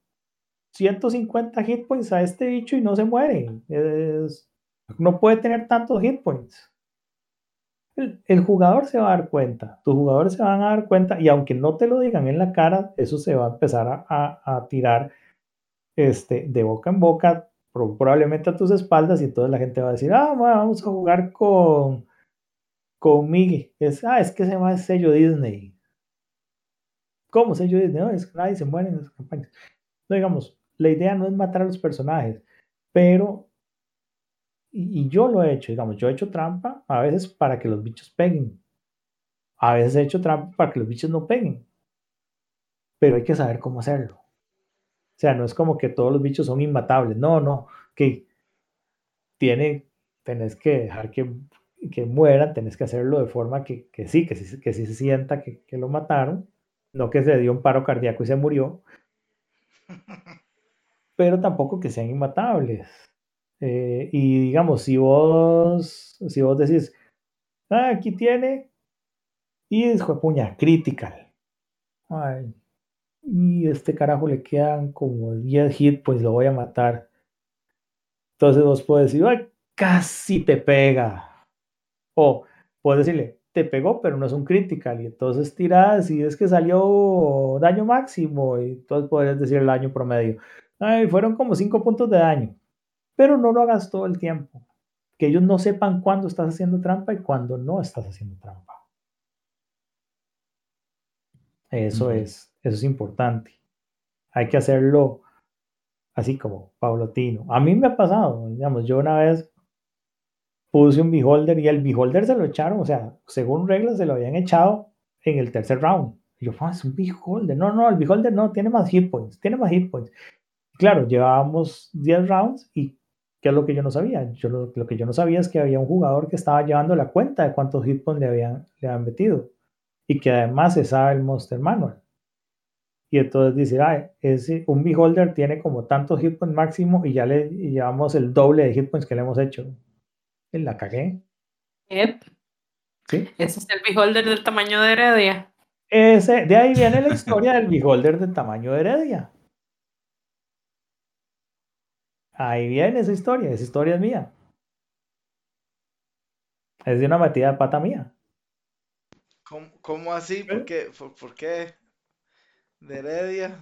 150 hit points a este bicho y no se muere. no puede tener tantos hit points. El, jugador se va a dar cuenta, tus jugadores se van a dar cuenta y aunque no te lo digan en la cara, eso se va a empezar a, tirar este, de boca en boca, probablemente a tus espaldas y entonces la gente va a decir, ah, vamos a jugar con, con. Es, ah, es que se llama sello Disney. ¿Cómo sello Disney? No, es que nadie se muere en las campañas. No, digamos, la idea no es matar a los personajes, pero y, yo lo he hecho, digamos, yo he hecho trampa a veces para que los bichos peguen. A veces he hecho trampa para que los bichos no peguen. Pero hay que saber cómo hacerlo. O sea, no es como que todos los bichos son inmatables. No, no. Que tiene, tenés que dejar que, que mueran, tenés que hacerlo de forma que, que sí, que sí, que sí se sienta que, que lo mataron. No que se dio un paro cardíaco y se murió. [LAUGHS] Pero tampoco que sean inmatables. Eh, y digamos, si vos, si vos decís, ah, aquí tiene, y es puña, critical. Ay, y este carajo le quedan como 10 hits, pues lo voy a matar. Entonces vos puedes decir, ay, casi te pega. O puedes decirle, te pegó, pero no es un critical. Y entonces tiras y es que salió daño máximo. Y entonces podrías decir el daño promedio. Ay, fueron como 5 puntos de daño pero no lo hagas todo el tiempo. Que ellos no sepan cuándo estás haciendo trampa y cuándo no estás haciendo trampa. Eso es, eso es importante. Hay que hacerlo así como paulatino. A mí me ha pasado, digamos, yo una vez puse un beholder y el beholder se lo echaron, o sea, según reglas se lo habían echado en el tercer round. Y yo, ah, es un beholder. No, no, el beholder no, tiene más hit points, tiene más hit points. Claro, llevábamos 10 rounds y ¿Qué es lo que yo no sabía? Yo lo, que yo no sabía es que había un jugador que estaba llevando la cuenta de cuántos hit points le habían, le habían metido y que además se sabe el Monster Manual. Y entonces dice, ah, ese, un beholder tiene como tantos hit points máximo y ya le llevamos el doble de hit points que le hemos hecho. Y la cagué. ¿Sí? Ese es el beholder del tamaño de Heredia. Ese, de ahí viene la historia del beholder del tamaño de Heredia. Ahí viene esa historia, esa historia es mía. Es de una metida de pata mía. ¿Cómo, así? ¿Por qué? ¿Por, qué? ¿De Heredia?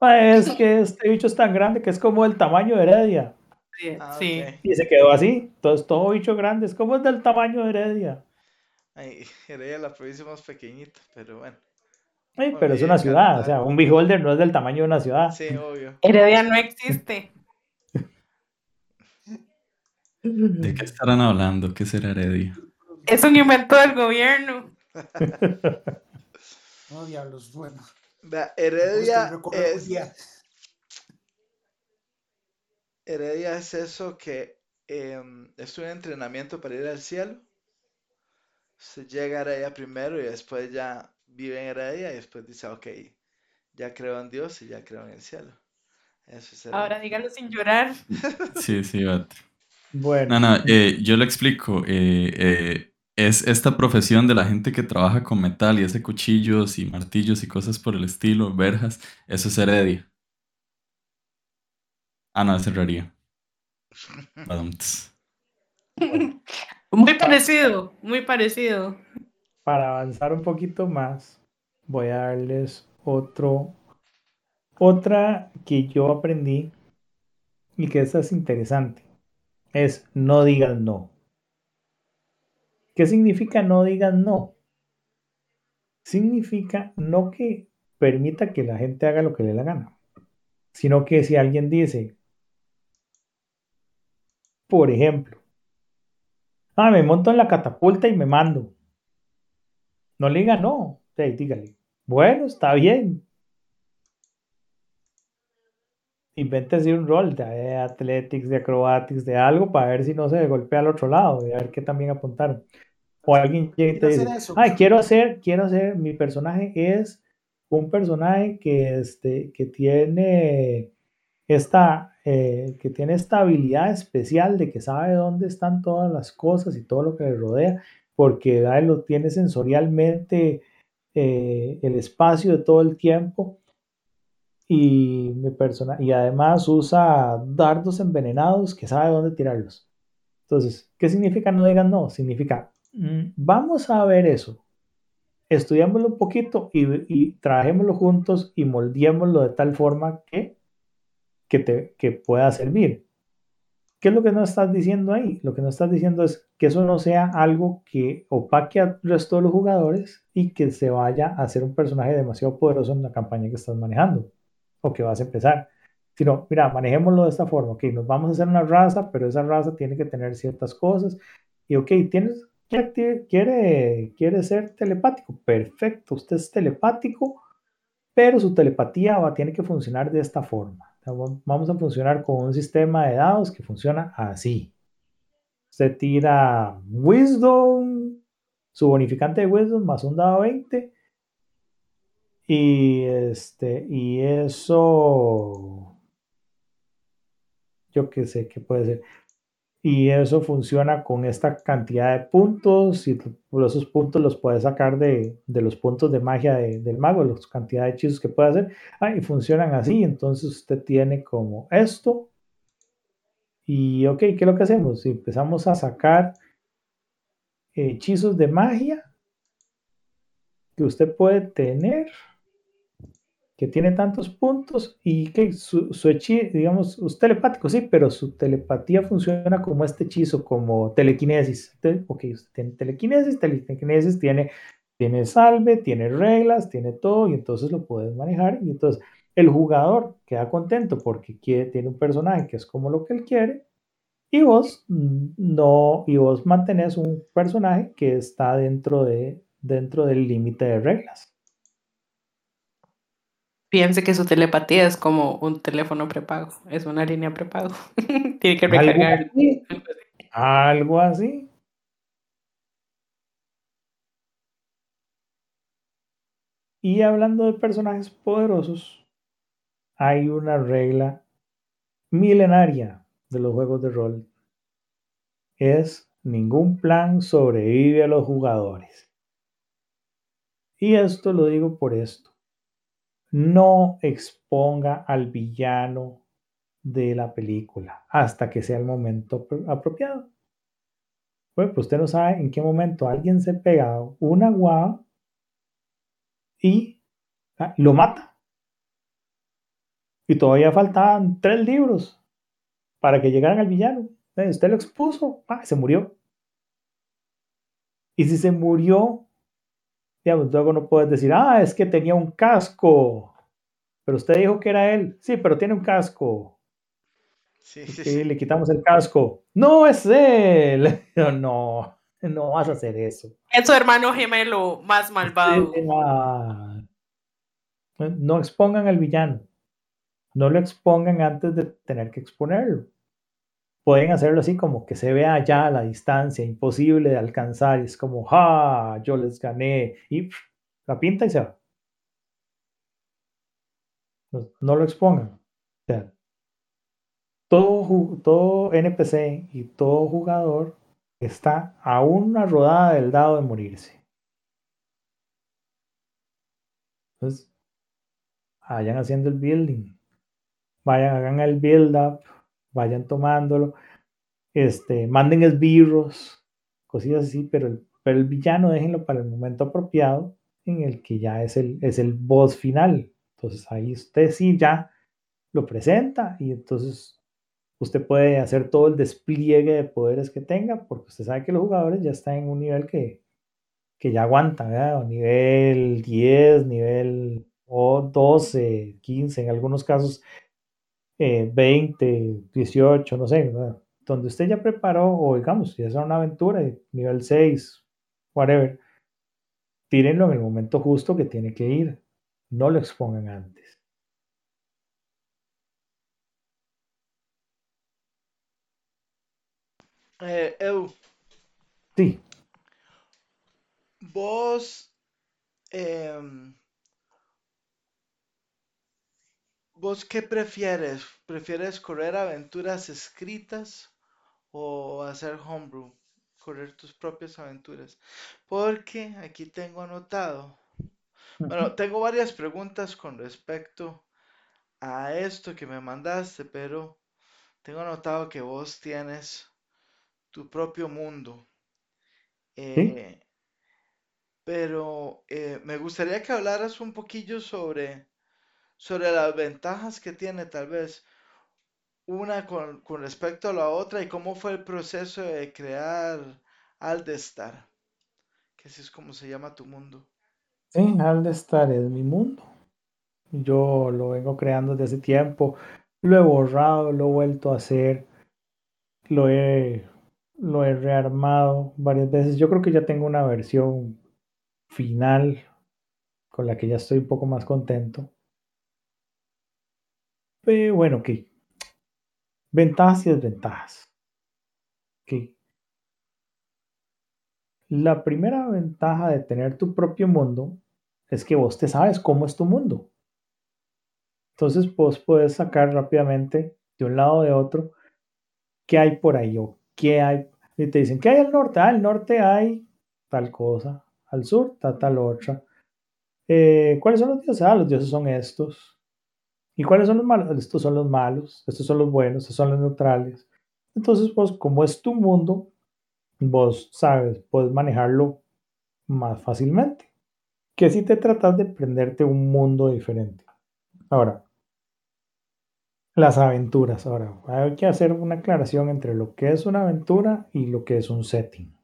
Es que este bicho es tan grande que es como el tamaño de Heredia. Sí. Ah, y se quedó así. Entonces todo bicho grande es como el del tamaño de Heredia. Ay, Heredia la provincia más pequeñita, pero bueno. Sí, pero es una ciudad, o sea, un beholder no es del tamaño de una ciudad. Sí, obvio. Heredia no existe. ¿De qué estarán hablando? ¿Qué será Heredia? Es un invento del gobierno. [LAUGHS] no, diablos, bueno. Heredia es... Heredia es eso que em, es un entrenamiento para ir al cielo. Se llega a Heredia primero y después ya vive en Heredia y después dice, ok, ya creo en Dios y ya creo en el cielo. Ahora dígalo sin llorar. [LAUGHS] Sí, sí, Bueno. No, no, eh, yo lo explico. Eh, eh, es esta profesión de la gente que trabaja con metal y hace cuchillos y martillos y cosas por el estilo, verjas, eso es heredia. Ah, no, es herrería. [LAUGHS] muy parecido, muy parecido para avanzar un poquito más, voy a darles otro, otra que yo aprendí y que esta es interesante. Es no digas no. ¿Qué significa no digas no? Significa no que permita que la gente haga lo que le dé la gana, sino que si alguien dice, Por ejemplo, ah, me monto en la catapulta y me mando. No le diga no, dígale, bueno, está bien. Invéntese un rol de athletics, de acrobatics, de algo para ver si no se golpea al otro lado y a ver qué también apuntaron. O alguien llega y te dice, ay, quiero hacer, quiero hacer, mi personaje es un personaje que, este, que tiene esta, eh, que tiene esta habilidad especial de que sabe dónde están todas las cosas y todo lo que le rodea, porque lo tiene sensorialmente eh, el espacio de todo el tiempo y mi y además usa dardos envenenados que sabe dónde tirarlos. Entonces, ¿qué significa no digan no? Significa Mm, vamos a ver eso, estudiámoslo un poquito y, y juntos y moldeémoslo de tal forma que, que, te, que pueda servir. ¿Qué es lo que no estás diciendo ahí? Lo que no estás diciendo es que eso no sea algo que opaque al resto de los jugadores y que se vaya a hacer un personaje demasiado poderoso en la campaña que estás manejando o que vas a empezar. Sino, mira, manejémoslo de esta forma. Ok, nos vamos a hacer una raza, pero esa raza tiene que tener ciertas cosas. Y ok, tienes quiere, quiere ser telepático. Perfecto, usted es telepático, pero su telepatía tiene que funcionar de esta forma. Vamos a funcionar con un sistema de dados que funciona así. Usted tira Wisdom, su bonificante de Wisdom más un dado 20. Y este, y eso, yo qué sé, qué puede ser y eso funciona con esta cantidad de puntos y esos puntos los puedes sacar de, los puntos de magia del mago, la cantidad de hechizos que puede hacer ah, y funcionan así, entonces usted tiene como esto y ok, ¿qué es lo que hacemos? Empezamos a sacar hechizos de magia que usted puede tener que tiene tantos puntos y que su, su hechizo, digamos, es telepático, sí, pero su telepatía funciona como este hechizo, como telequinesis. ok, usted tiene telequinesis, telequinesis tiene, tiene salve, tiene reglas, tiene todo, y entonces lo puedes manejar. Y entonces el jugador queda contento porque quiere, tiene un personaje que es como lo que él quiere, y vos no, y vos mantenés un personaje que está dentro, de, dentro del límite de reglas piense que su telepatía es como un teléfono prepago, es una línea prepago. [LAUGHS] Tiene que recargar. ¿Algo así? Y hablando de personajes poderosos, hay una regla milenaria de los juegos de rol. Es ningún plan sobrevive a los jugadores. Y esto lo digo por esto no exponga al villano de la película hasta que sea el momento apropiado. Bueno, pues usted no sabe en qué momento alguien se pega una guava y ah, lo mata. Y todavía faltaban tres libros para que llegaran al villano. Eh, usted lo expuso, ah, se murió. Y si se murió Digamos, luego no puedes decir, ah, es que tenía un casco, pero usted dijo que era él. Sí, pero tiene un casco. Sí, sí, sí. le quitamos el casco. No es él. [LAUGHS] No, no vas a hacer eso. Es su hermano gemelo más malvado. No expongan al villano. No lo expongan antes de tener que exponerlo pueden hacerlo así como que se vea ya la distancia, imposible de alcanzar, y es como, ¡ja! Yo les gané, y la pinta y se va. No, lo expongan. todo, todo NPC y todo jugador está a una rodada del dado de morirse. Entonces, vayan haciendo el building, vayan, hagan el build up, vayan tomándolo, este, manden esbirros, cosillas así, pero el, pero el villano déjenlo para el momento apropiado en el que ya es el, es el boss final. Entonces ahí usted sí ya lo presenta y entonces usted puede hacer todo el despliegue de poderes que tenga, porque usted sabe que los jugadores ya están en un nivel que, que ya aguantan, ¿verdad? nivel 10, nivel o 12, 15, en algunos casos 20, eh, 18, no sé, donde usted ya preparó, o digamos, si es una aventura de nivel 6, whatever, tírenlo en el momento justo que tiene que ir. No lo expongan antes. Eh, Eu, Sí, vos, em, ¿vos qué prefieres? ¿Prefieres correr aventuras escritas o hacer homebrew? Correr tus propias aventuras. Porque aquí tengo anotado. Bueno, tengo varias preguntas con respecto a esto que me mandaste, pero tengo anotado que vos tienes tu propio mundo. sí, Eh, pero eh, me gustaría que hablaras un poquillo sobre, sobre las ventajas que tiene tal vez una con, respecto a la otra y cómo fue el proceso de crear Aldestar, que así es como se llama tu mundo. sí, Aldestar es mi mundo. Yo lo vengo creando desde hace tiempo. Lo he borrado, lo he vuelto a hacer, lo he, lo he rearmado varias veces. Yo creo que ya tengo una versión final con la que ya estoy un poco más contento. Pero bueno, ok. Ventajas y desventajas. Ok. La primera ventaja de tener tu propio mundo es que vos te sabes cómo es tu mundo. Entonces vos puedes sacar rápidamente de un lado o de otro qué hay por ahí o qué hay. Y te dicen, ¿qué hay al norte? Ah, al norte hay tal cosa. Al sur está tal otra. Eh, ¿Cuáles son los dioses? Ah, los dioses son estos. ¿Y cuáles son los malos? Estos son los malos, estos son los buenos, estos son los neutrales. Entonces, vos, como es tu mundo, vos sabes, puedes manejarlo más fácilmente que si te tratas de prenderte un mundo diferente. Ahora, las aventuras. Ahora, hay que hacer una aclaración entre lo que es una aventura y lo que es un setting.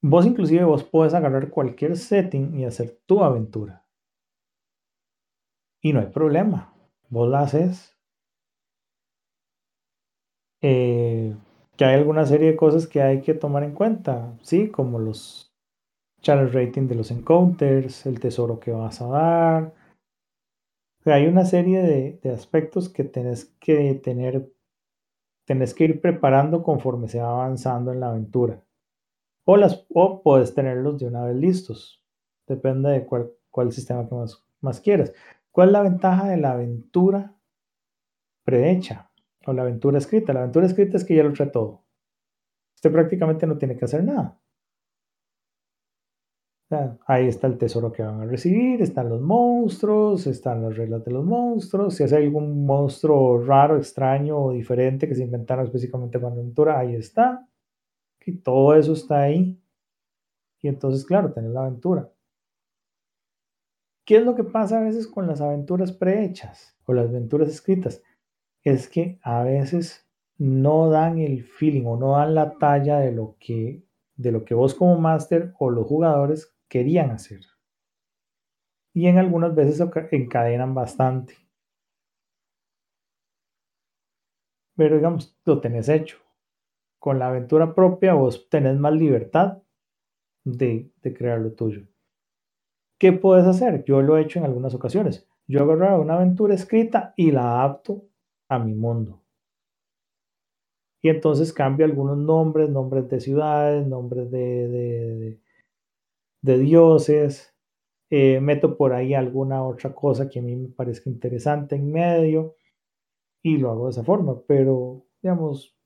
Vos inclusive vos puedes agarrar cualquier setting y hacer tu aventura. Y no hay problema. Vos la haces. Eh, que hay alguna serie de cosas que hay que tomar en cuenta, ¿sí? Como los challenge rating de los encounters, el tesoro que vas a dar. Hay una serie de, de aspectos que tenés que tener, tenés que ir preparando conforme se va avanzando en la aventura. O, las, o puedes tenerlos de una vez listos. Depende de cuál, cuál sistema que más, más quieras. ¿Cuál es la ventaja de la aventura prehecha o la aventura escrita? La aventura escrita es que ya lo trae todo. Usted prácticamente no tiene que hacer nada. Ahí está el tesoro que van a recibir, están los monstruos, están las reglas de los monstruos. Si hace algún monstruo raro, extraño o diferente que se inventaron específicamente para la aventura, ahí está. Y todo eso está ahí. Y entonces, claro, tenés la aventura. ¿Qué es lo que pasa a veces con las aventuras prehechas o las aventuras escritas? Es que a veces no dan el feeling o no dan la talla de lo que, de lo que vos como máster o los jugadores querían hacer. Y en algunas veces encadenan bastante. Pero digamos, lo tenés hecho. Con la aventura propia vos tenés más libertad de, de crear lo tuyo. ¿Qué puedes hacer? Yo lo he hecho en algunas ocasiones. Yo agarro una aventura escrita y la adapto a mi mundo. Y entonces cambio algunos nombres, nombres de ciudades, nombres de, de- de- de dioses, eh, meto por ahí alguna otra cosa que a mí me parezca interesante en medio y lo hago de esa forma. Pero, digamos,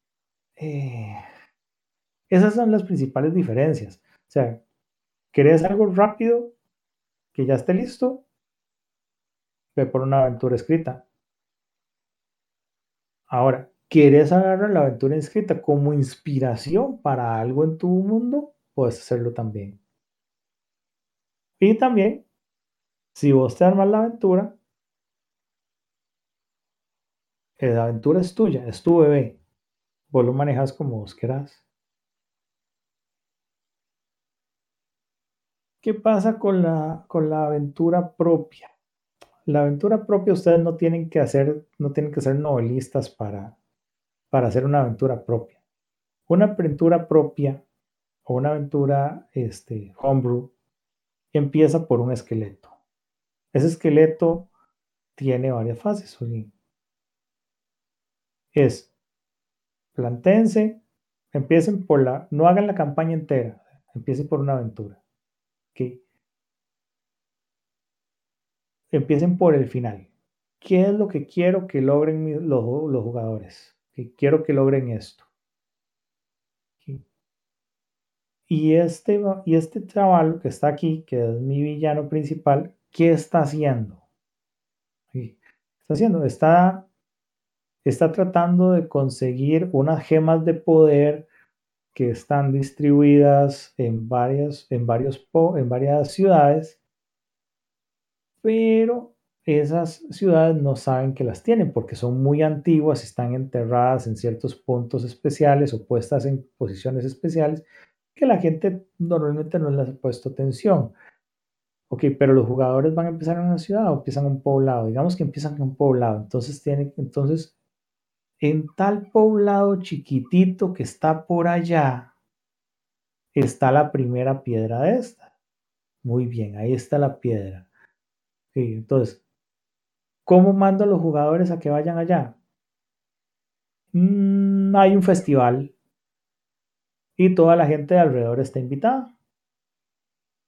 eh, esas son las principales diferencias. O sea, ¿querés algo rápido que ya esté listo? Ve por una aventura escrita. Ahora, ¿quieres agarrar la aventura escrita como inspiración para algo en tu mundo? Puedes hacerlo también. Y también, si vos te armas la aventura, la aventura es tuya, es tu bebé. Vos lo manejas como vos querás. ¿Qué pasa con la, con la aventura propia? La aventura propia ustedes no tienen que hacer, no tienen que ser novelistas para, para hacer una aventura propia. Una aventura propia o una aventura este, homebrew empieza por un esqueleto. Ese esqueleto tiene varias fases. Es plantense, empiecen por la, no hagan la campaña entera, empiecen por una aventura. ¿Okay? Empiecen por el final. ¿Qué es lo que quiero que logren los, jugadores? Que quiero que logren esto. Y este, y este que está aquí, que es mi villano principal, ¿qué está haciendo? ¿Qué está haciendo? Está, está tratando de conseguir unas gemas de poder que están distribuidas en varias, en varios, en varias ciudades, pero esas ciudades no saben que las tienen porque son muy antiguas, están enterradas en ciertos puntos especiales o puestas en posiciones especiales que la gente normalmente no les ha puesto atención. Ok, pero los jugadores van a empezar en una ciudad o empiezan en un poblado. Digamos que empiezan en un poblado. Entonces, tienen, entonces en tal poblado chiquitito que está por allá, está la primera piedra de esta. Muy bien, ahí está la piedra. entonces, ¿cómo mando a los jugadores a que vayan allá? Mm, hay un festival y toda la gente de alrededor está invitada.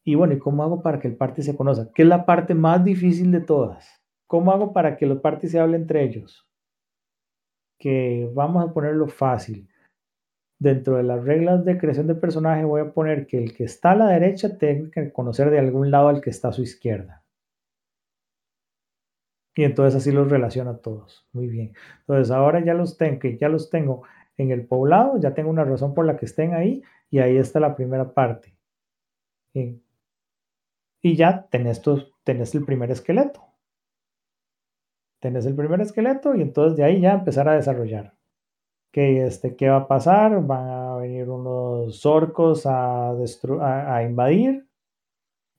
Y bueno, ¿y cómo hago para que el party se conozca? ¿Qué es la parte más difícil de todas? ¿Cómo hago para que los parties se hablen entre ellos? Que vamos a ponerlo fácil. Dentro de las reglas de creación de personaje voy a poner que el que está a la derecha tenga que conocer de algún lado al que está a su izquierda. Y entonces así los relaciona a todos. Muy bien. Entonces ahora ya los tengo, que ya los tengo en el poblado, ya tengo una razón por la que estén ahí y ahí está la primera parte. Y ya tenés, tenés el primer esqueleto. Tenés el primer esqueleto y entonces de ahí ya empezar a desarrollar. ¿Qué, este, ¿Qué va a pasar? Van a venir unos orcos a, a, invadir.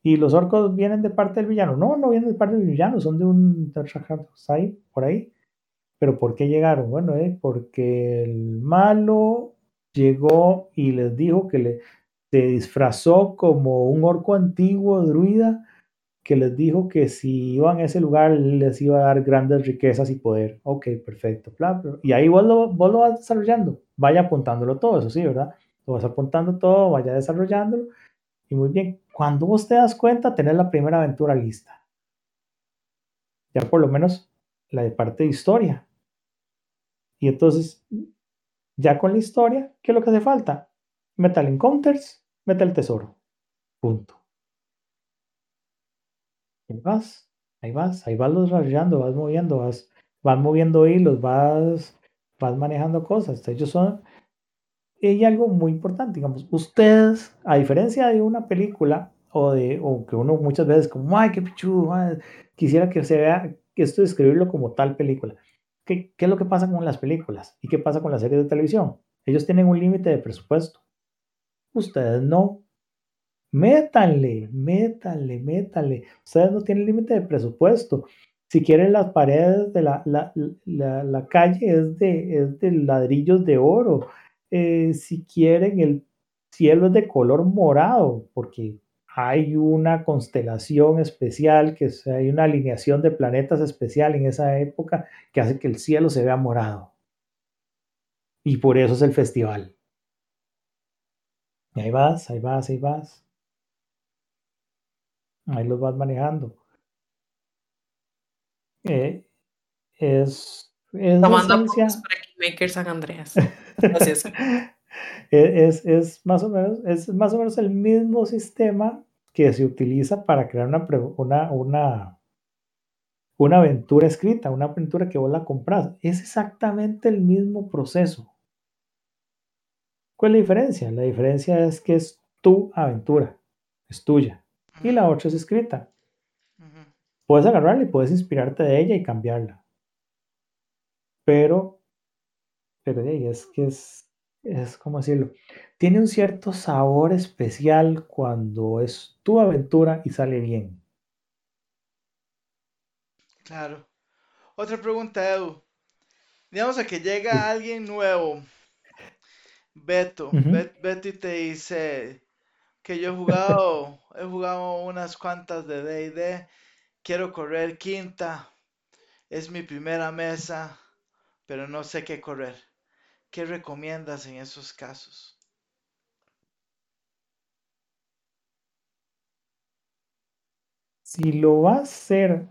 Y los orcos vienen de parte del villano. No, no vienen de parte del villano, son de un ahí, por ahí. Pero ¿por qué llegaron? Bueno, eh, porque el malo llegó y les dijo que le, se disfrazó como un orco antiguo druida que les dijo que si iban a ese lugar les iba a dar grandes riquezas y poder. Ok, perfecto. Y ahí vos lo, vos lo vas desarrollando. Vaya apuntándolo todo, eso sí, ¿verdad? Lo vas apuntando todo, vaya desarrollándolo. Y muy bien, cuando vos te das cuenta, tener la primera aventura lista. Ya por lo menos la de parte de historia. Y entonces, ya con la historia, ¿qué es lo que hace falta? Metal Encounters, mete el tesoro. Punto. Ahí vas, ahí vas, ahí vas los rayando, vas moviendo, vas, vas moviendo hilos, vas, vas manejando cosas. Ellos son, y algo muy importante, digamos, ustedes, a diferencia de una película o de, o que uno muchas veces como, ay, qué pichudo, quisiera que se vea, que esto describirlo como tal película. ¿Qué, es lo que pasa con las películas? ¿Y qué pasa con las series de televisión? Ellos tienen un límite de presupuesto. Ustedes no. Métanle, métanle, métanle. Ustedes no tienen límite de presupuesto. Si quieren las paredes de la, la, calle es de, es de ladrillos de oro. Eh, si quieren el cielo es de color morado, porque hay una constelación especial, que hay una alineación de planetas especial en esa época que hace que el cielo se vea morado. Y por eso es el festival. Ahí vas, ahí vas, ahí vas. Ahí los vas manejando. Eh, es, es Tomando para San Andreas. Gracias. es, es, más o menos, es más o menos el mismo sistema que se utiliza para crear una, una, una, una aventura escrita, una aventura que vos la compras. Es exactamente el mismo proceso. ¿Cuál es la diferencia? La diferencia es que es tu aventura, es tuya, y la otra es escrita. Puedes agarrarla y puedes inspirarte de ella y cambiarla. Pero, pero es que es, es como decirlo, tiene un cierto sabor especial cuando es tu aventura y sale bien. Claro. Otra pregunta, Edu. digamos a que llega alguien nuevo, Beto. Bet- Beto y te dice que yo he jugado, he jugado unas cuantas de D&D, quiero correr quinta, es mi primera mesa, pero no sé qué correr. ¿Qué recomiendas en esos casos? Si lo vas a hacer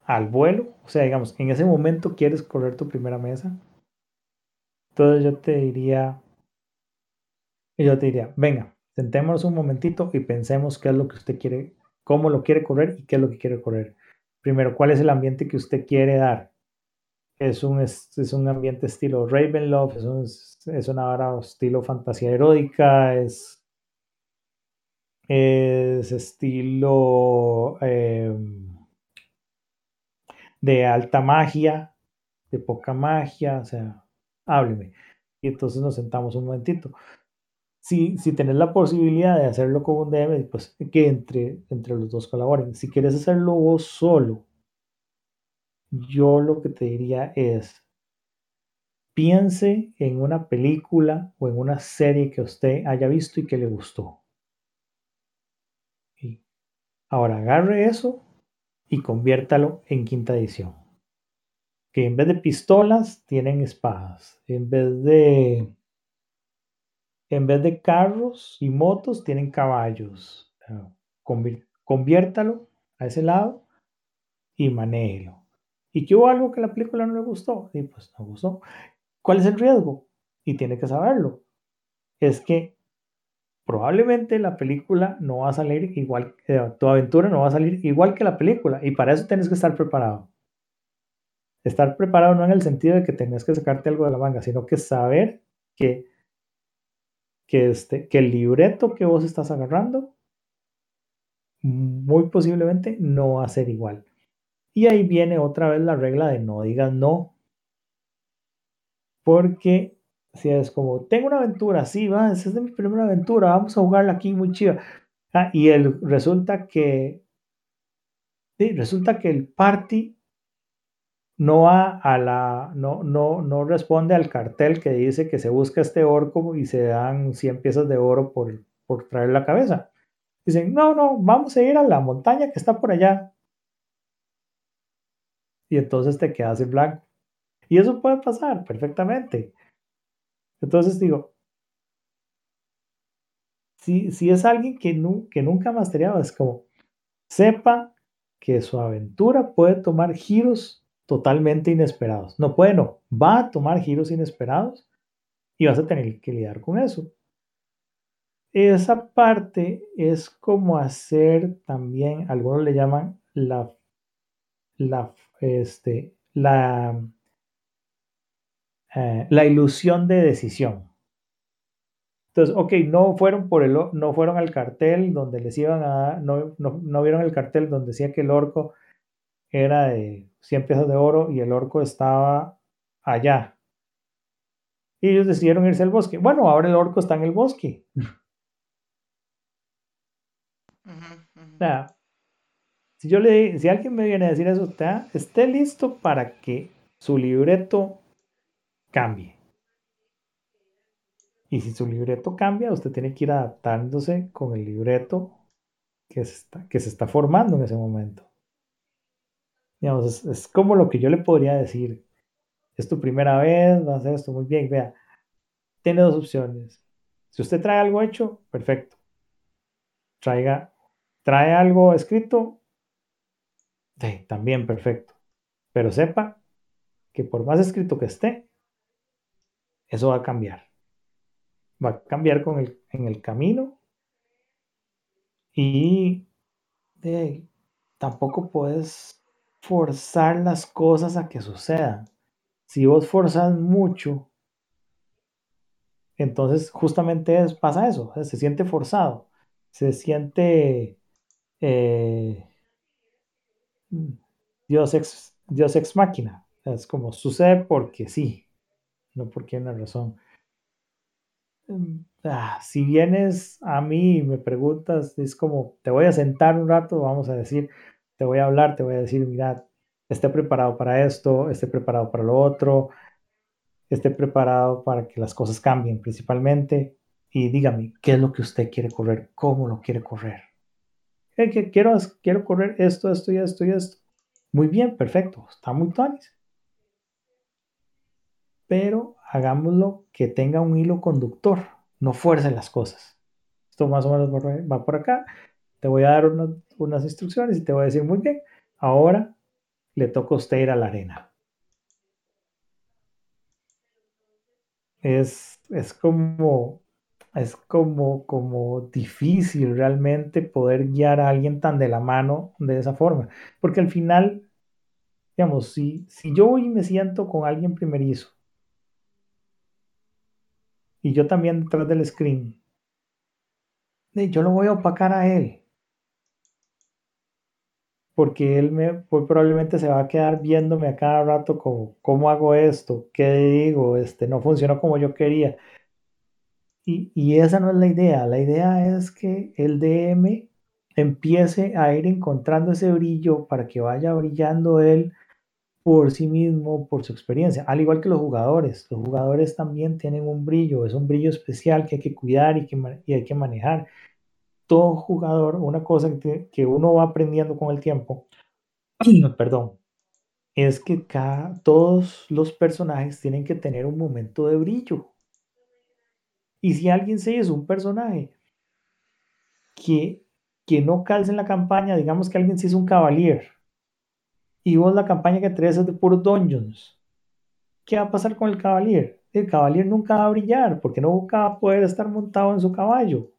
al vuelo, o sea, digamos, en ese momento quieres correr tu primera mesa, entonces yo te diría, yo te diría, venga, sentémonos un momentito y pensemos qué es lo que usted quiere, cómo lo quiere correr y qué es lo que quiere correr. Primero, ¿cuál es el ambiente que usted quiere dar? Es un, es, es un ambiente estilo Ravenloft, es, un, es una hora estilo fantasía erótica, es, es estilo eh, de alta magia, de poca magia, o sea, hábleme. Y entonces nos sentamos un momentito. Si, si tenés la posibilidad de hacerlo con un DM, pues que entre, entre los dos colaboren. Si quieres hacerlo vos solo, yo lo que te diría es, piense en una película o en una serie que usted haya visto y que le gustó. Y ahora agarre eso y conviértalo en quinta edición. Que en vez de pistolas tienen espadas. En vez de en vez de carros y motos tienen caballos. Convi- Conviértalo a ese lado y manéjelo. ¿Y que hubo algo que la película no le gustó? Y pues no gustó. ¿Cuál es el riesgo? Y tiene que saberlo. Es que probablemente la película no va a salir igual, eh, tu aventura no va a salir igual que la película. Y para eso tienes que estar preparado. Estar preparado no en el sentido de que tenés que sacarte algo de la manga, sino que saber que, que, este, que el libreto que vos estás agarrando muy posiblemente no va a ser igual. Y ahí viene otra vez la regla de no digas no. Porque si es como, tengo una aventura, sí, va, esa es de mi primera aventura, vamos a jugarla aquí muy chiva. Ah, y el, resulta que, sí, resulta que el party no va a la, no, no, no responde al cartel que dice que se busca este orco y se dan 100 piezas de oro por, por traer la cabeza. Dicen, no, no, vamos a ir a la montaña que está por allá. Y entonces te quedas en blanco. Y eso puede pasar perfectamente. Entonces digo, si, si es alguien que, nu que nunca ha mastereado, es como, sepa que su aventura puede tomar giros totalmente inesperados. No puede, no, va a tomar giros inesperados y vas a tener que lidiar con eso. Esa parte es como hacer también, algunos le llaman la, la, este, la, eh, la ilusión de decisión. Entonces, ok, no fueron por el, no fueron al cartel donde les iban a no, no, no, vieron el cartel donde decía que el orco era de 100 piezas de oro y el orco estaba allá. Y ellos decidieron irse al bosque. Bueno, ahora el orco está en el bosque. Uh -huh, uh -huh. O sea, si yo le si alguien me viene a decir eso, está, esté listo para que su libreto cambie. Y si su libreto cambia, usted tiene que ir adaptándose con el libreto que se está, que se está formando en ese momento. Es, como lo que yo le podría decir. Es tu primera vez, va a hacer esto muy bien. Vea, tiene dos opciones. Si usted trae algo hecho, perfecto. Traiga, trae algo escrito, sí, también perfecto. Pero sepa que por más escrito que esté, eso va a cambiar. Va a cambiar con el, en el camino y tampoco puedes forzar las cosas a que sucedan. Si vos forzas mucho, entonces justamente es, pasa eso, se siente forzado, se siente eh, Dios ex, Dios ex máquina. Es como sucede porque sí, no porque hay una razón. Ah, si vienes a mí y me preguntas, es como, te voy a sentar un rato, vamos a decir, te voy a hablar, te voy a decir, mira, esté preparado para esto, esté preparado para lo otro, esté preparado para que las cosas cambien principalmente y dígame qué es lo que usted quiere correr, cómo lo quiere correr. que quiero, quiero correr esto, esto y esto y esto. Muy bien, perfecto, está muy tonis. Pero hagámoslo que tenga un hilo conductor, no fuerce las cosas. Esto más o menos va por acá. Te voy a dar unas instrucciones y te voy a decir, muy bien, ahora le toca a usted ir a la arena. Es, es como es como, como difícil realmente poder guiar a alguien tan de la mano de esa forma. Porque al final, digamos, si, si yo voy y me siento con alguien primerizo y yo también detrás del screen, yo lo voy a opacar a él. Porque él me, pues, probablemente se va a quedar viéndome a cada rato como, ¿cómo hago esto? ¿Qué digo? Este, no funcionó como yo quería. Y, esa no es la idea. La idea es que el DM empiece a ir encontrando ese brillo para que vaya brillando él por sí mismo, por su experiencia. Al igual que los jugadores. Los jugadores también tienen un brillo. Es un brillo especial que hay que cuidar y que hay que manejar. Todo jugador, una cosa que, uno va aprendiendo con el tiempo, [CLEARS THROAT] perdón, es que cada, todos los personajes tienen que tener un momento de brillo y si alguien se hizo un personaje que, que no calce en la campaña, digamos que alguien se hizo un cavalier, y vos la campaña que traes es de puros dungeons, ¿qué va a pasar con el cavalier? El cavalier nunca va a brillar porque nunca va a poder estar montado en su caballo.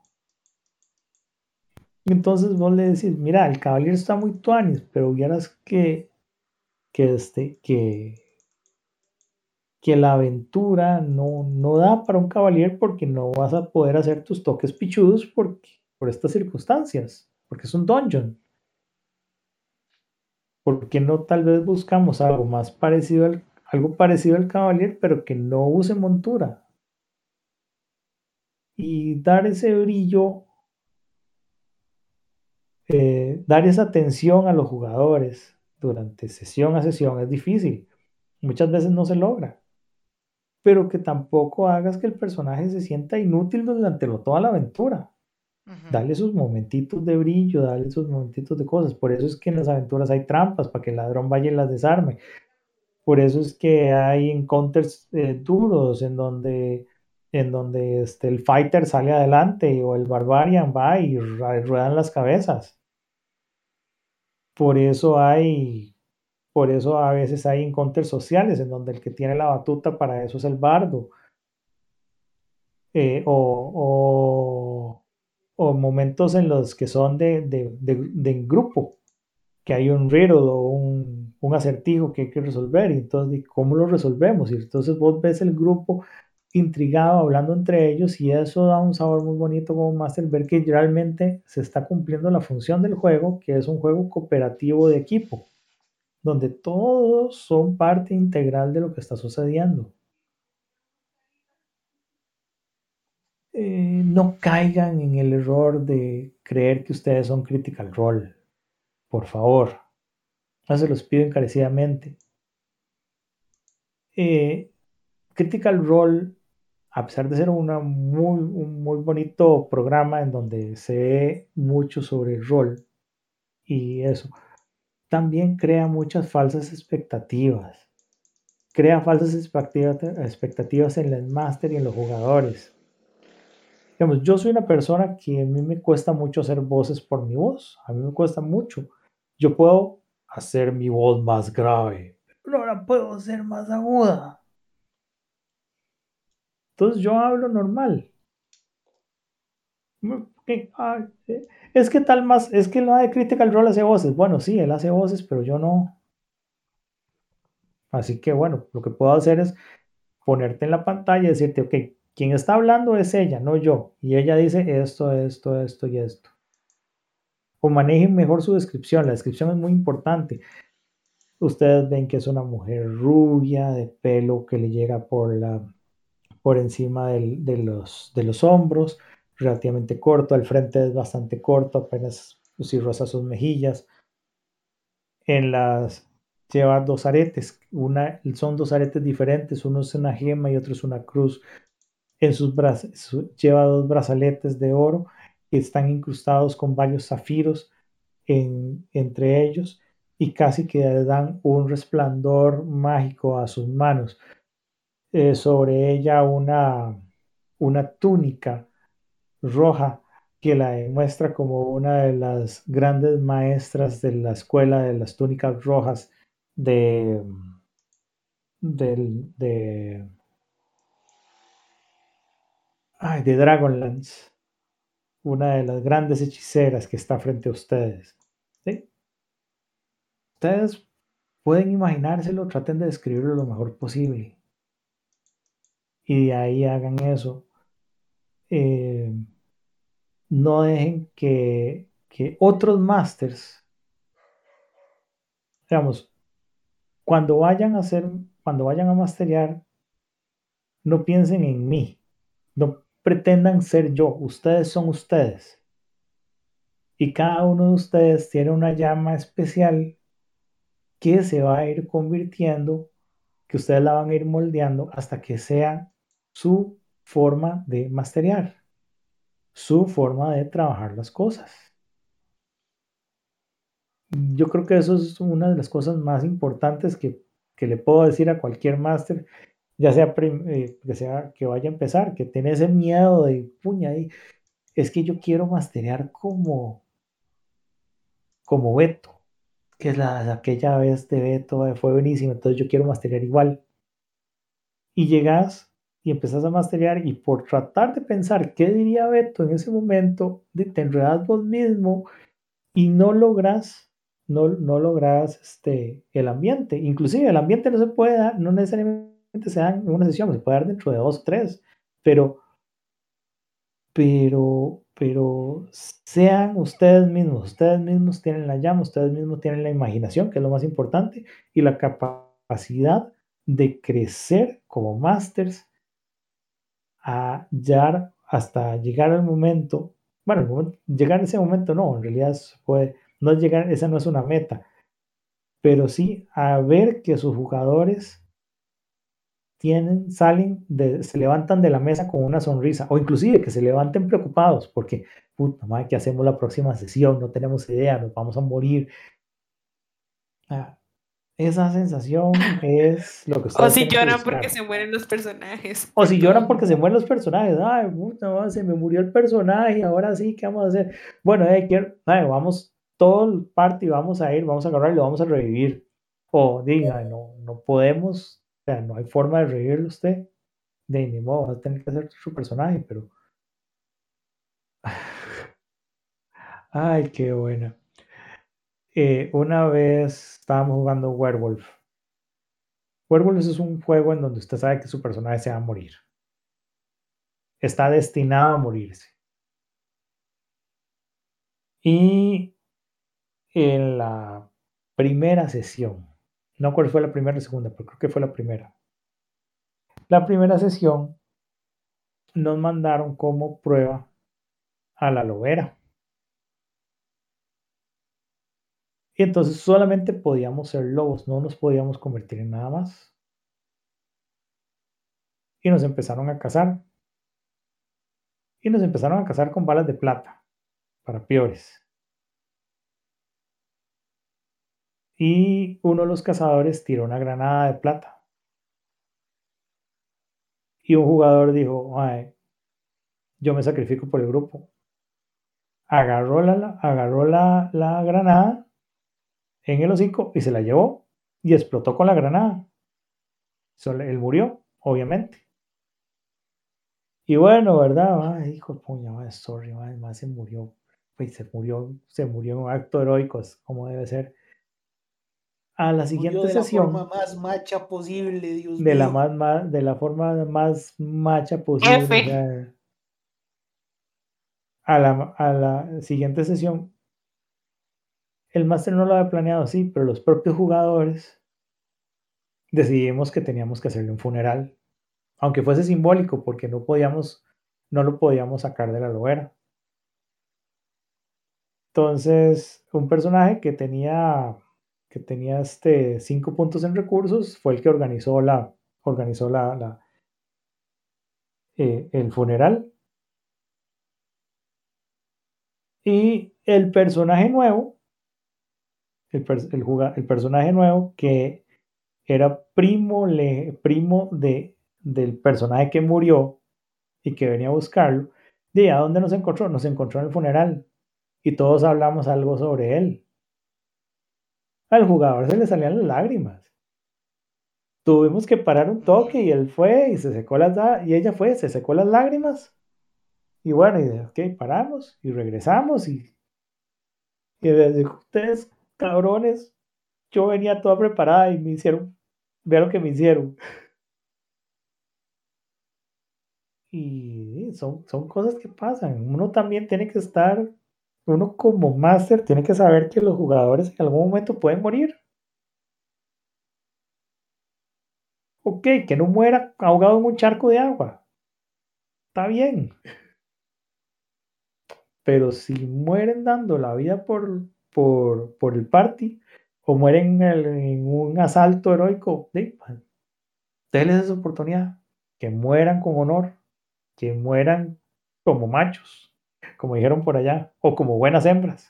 Entonces vos le decís, mira, el cavalier está muy tuanis, pero vieras que, que, este, que, que la aventura no, no da para un caballero porque no vas a poder hacer tus toques pichudos por estas circunstancias, porque es un dungeon. porque no tal vez buscamos algo más parecido al, algo parecido al caballero, pero que no use montura? Y dar ese brillo, eh, dar esa atención a los jugadores durante sesión a sesión es difícil. Muchas veces no se logra pero que tampoco hagas que el personaje se sienta inútil durante toda la aventura. Dale sus momentitos de brillo, dale sus momentitos de cosas. Por eso es que en las aventuras hay trampas para que el ladrón vaya y las desarme. Por eso es que hay encounters eh, duros en donde, en donde este, el fighter sale adelante o el barbarian va y ruedan las cabezas. Por eso hay por eso a veces hay encounters sociales en donde el que tiene la batuta para eso es el bardo. Eh, o, momentos en los que son de, de, grupo, que hay un riddle o un, un, acertijo que hay que resolver. Y entonces, ¿cómo lo resolvemos? Y entonces vos ves el grupo intrigado hablando entre ellos y eso da un sabor muy bonito como Master ver que realmente se está cumpliendo la función del juego, que es un juego cooperativo de equipo donde todos son parte integral de lo que está sucediendo. Eh, no caigan en el error de creer que ustedes son Critical Role. Por favor, no se los pido encarecidamente. Eh, critical Role, a pesar de ser una muy, un muy bonito programa en donde se ve mucho sobre el rol y eso, también crea muchas falsas expectativas. Crea falsas expectativas en el máster y en los jugadores. Digamos, yo soy una persona que a mí me cuesta mucho hacer voces por mi voz. A mí me cuesta mucho. Yo puedo hacer mi voz más grave, pero ahora puedo hacer más aguda. Entonces yo hablo normal. Eh, es que tal más, es que la de Critical Role hace voces. Bueno, sí, él hace voces, pero yo no. Así que bueno, lo que puedo hacer es ponerte en la pantalla y decirte, ok, quien está hablando es ella, no yo. Y ella dice esto, esto, esto y esto. O manejen mejor su descripción. La descripción es muy importante. Ustedes ven que es una mujer rubia, de pelo que le llega por, la, por encima de, los, de los hombros relativamente corto, el frente es bastante corto, apenas si rosa sus mejillas. En las lleva dos aretes. Una, son dos aretes diferentes, uno es una gema y otro es una cruz. En sus brazos lleva dos brazaletes de oro que están incrustados con varios zafiros en, entre ellos y casi que le dan un resplandor mágico a sus manos. Eh, sobre ella una, una túnica roja que la demuestra como una de las grandes maestras de la escuela de las túnicas rojas de, del, de, ay, de Dragonlance, una de las grandes hechiceras que está frente a ustedes. Ustedes pueden imaginárselo, traten de describirlo lo mejor posible. Y de ahí hagan eso. Eh, no dejen que, que otros masters, digamos, cuando vayan a hacer, cuando vayan a masterear, no piensen en mí, no pretendan ser yo, ustedes son ustedes. Y cada uno de ustedes tiene una llama especial que se va a ir convirtiendo, que ustedes la van a ir moldeando hasta que sea su forma de masterear, su forma de trabajar las cosas. Yo creo que eso es una de las cosas más importantes que, que le puedo decir a cualquier máster, ya sea, eh, que sea que vaya a empezar, que tiene ese miedo de puña y es que yo quiero masterear como como Beto, que es la, aquella vez de Beto, fue buenísimo, entonces yo quiero masterear igual. Y llegas y empezás a masterear y por tratar de pensar qué diría Beto en ese momento, te enredas vos mismo y no logras, no, no logras este, el ambiente. Inclusive el ambiente no se puede dar, no necesariamente se da en una sesión, se puede dar dentro de dos o tres, pero, pero, pero sean ustedes mismos, ustedes mismos tienen la llama, ustedes mismos tienen la imaginación, que es lo más importante, y la capacidad de crecer como masters a llegar hasta llegar al momento, bueno, llegar a ese momento no, en realidad puede, no llegar, esa no es una meta, pero sí a ver que sus jugadores tienen, salen, de, se levantan de la mesa con una sonrisa, o inclusive que se levanten preocupados, porque, puta madre, ¿qué hacemos la próxima sesión? No tenemos idea, nos vamos a morir. Ah, esa sensación es lo que O si lloran porque se mueren los personajes. O si lloran porque se mueren los personajes. Ay, puta, se me murió el personaje, ahora sí, ¿qué vamos a hacer? Bueno, eh, quiero, vamos todo el party, vamos a ir, vamos a agarrar y lo vamos a revivir. O diga, no, no podemos, o sea, no hay forma de revivirlo usted. De ni modo, va a tener que hacer su personaje, pero. [SIGHS] Ay, qué buena. Eh, una vez estábamos jugando Werewolf. Werewolf es un juego en donde usted sabe que su personaje se va a morir. Está destinado a morirse. Y en la primera sesión, no cuál fue la primera o segunda, pero creo que fue la primera. La primera sesión nos mandaron como prueba a la lobera. Y entonces solamente podíamos ser lobos, no nos podíamos convertir en nada más. Y nos empezaron a cazar. Y nos empezaron a cazar con balas de plata, para peores. Y uno de los cazadores tiró una granada de plata. Y un jugador dijo, yo me sacrifico por el grupo. Agarró la, agarró la, la granada en el hocico y se la llevó y explotó con la granada. él murió, obviamente. Y bueno, ¿verdad? Ay, hijo de puña, sorry, más se murió. Pues se murió, se murió en un acto heroico, como debe ser. A la siguiente de sesión. La forma más macha posible, Dios de La más, de la forma más macha posible. a, la, a la siguiente sesión el máster no lo había planeado así, pero los propios jugadores decidimos que teníamos que hacerle un funeral, aunque fuese simbólico, porque no podíamos, no lo podíamos sacar de la loguera. Entonces, un personaje que tenía que tenía este cinco puntos en recursos, fue el que organizó la, organizó la eh, el funeral. Y el personaje nuevo, el, el, personaje nuevo que era primo, le, primo de, del personaje que murió y que venía a buscarlo, ¿de a dónde nos encontró? Nos encontró en el funeral y todos hablamos algo sobre él. Al jugador se le salían las lágrimas. Tuvimos que parar un toque y él fue y se secó las y ella fue, se secó las lágrimas. Y bueno, y ok, paramos y regresamos y, y ustedes cabrones, yo venía toda preparada y me hicieron, vea lo que me hicieron. Y son, son cosas que pasan. Uno también tiene que estar, uno como máster tiene que saber que los jugadores en algún momento pueden morir. Ok, que no muera ahogado en un charco de agua. Está bien. Pero si mueren dando la vida por, por, por el party o mueren en, un asalto heroico, denles esa oportunidad. Que mueran con honor, que mueran como machos, como dijeron por allá, o como buenas hembras.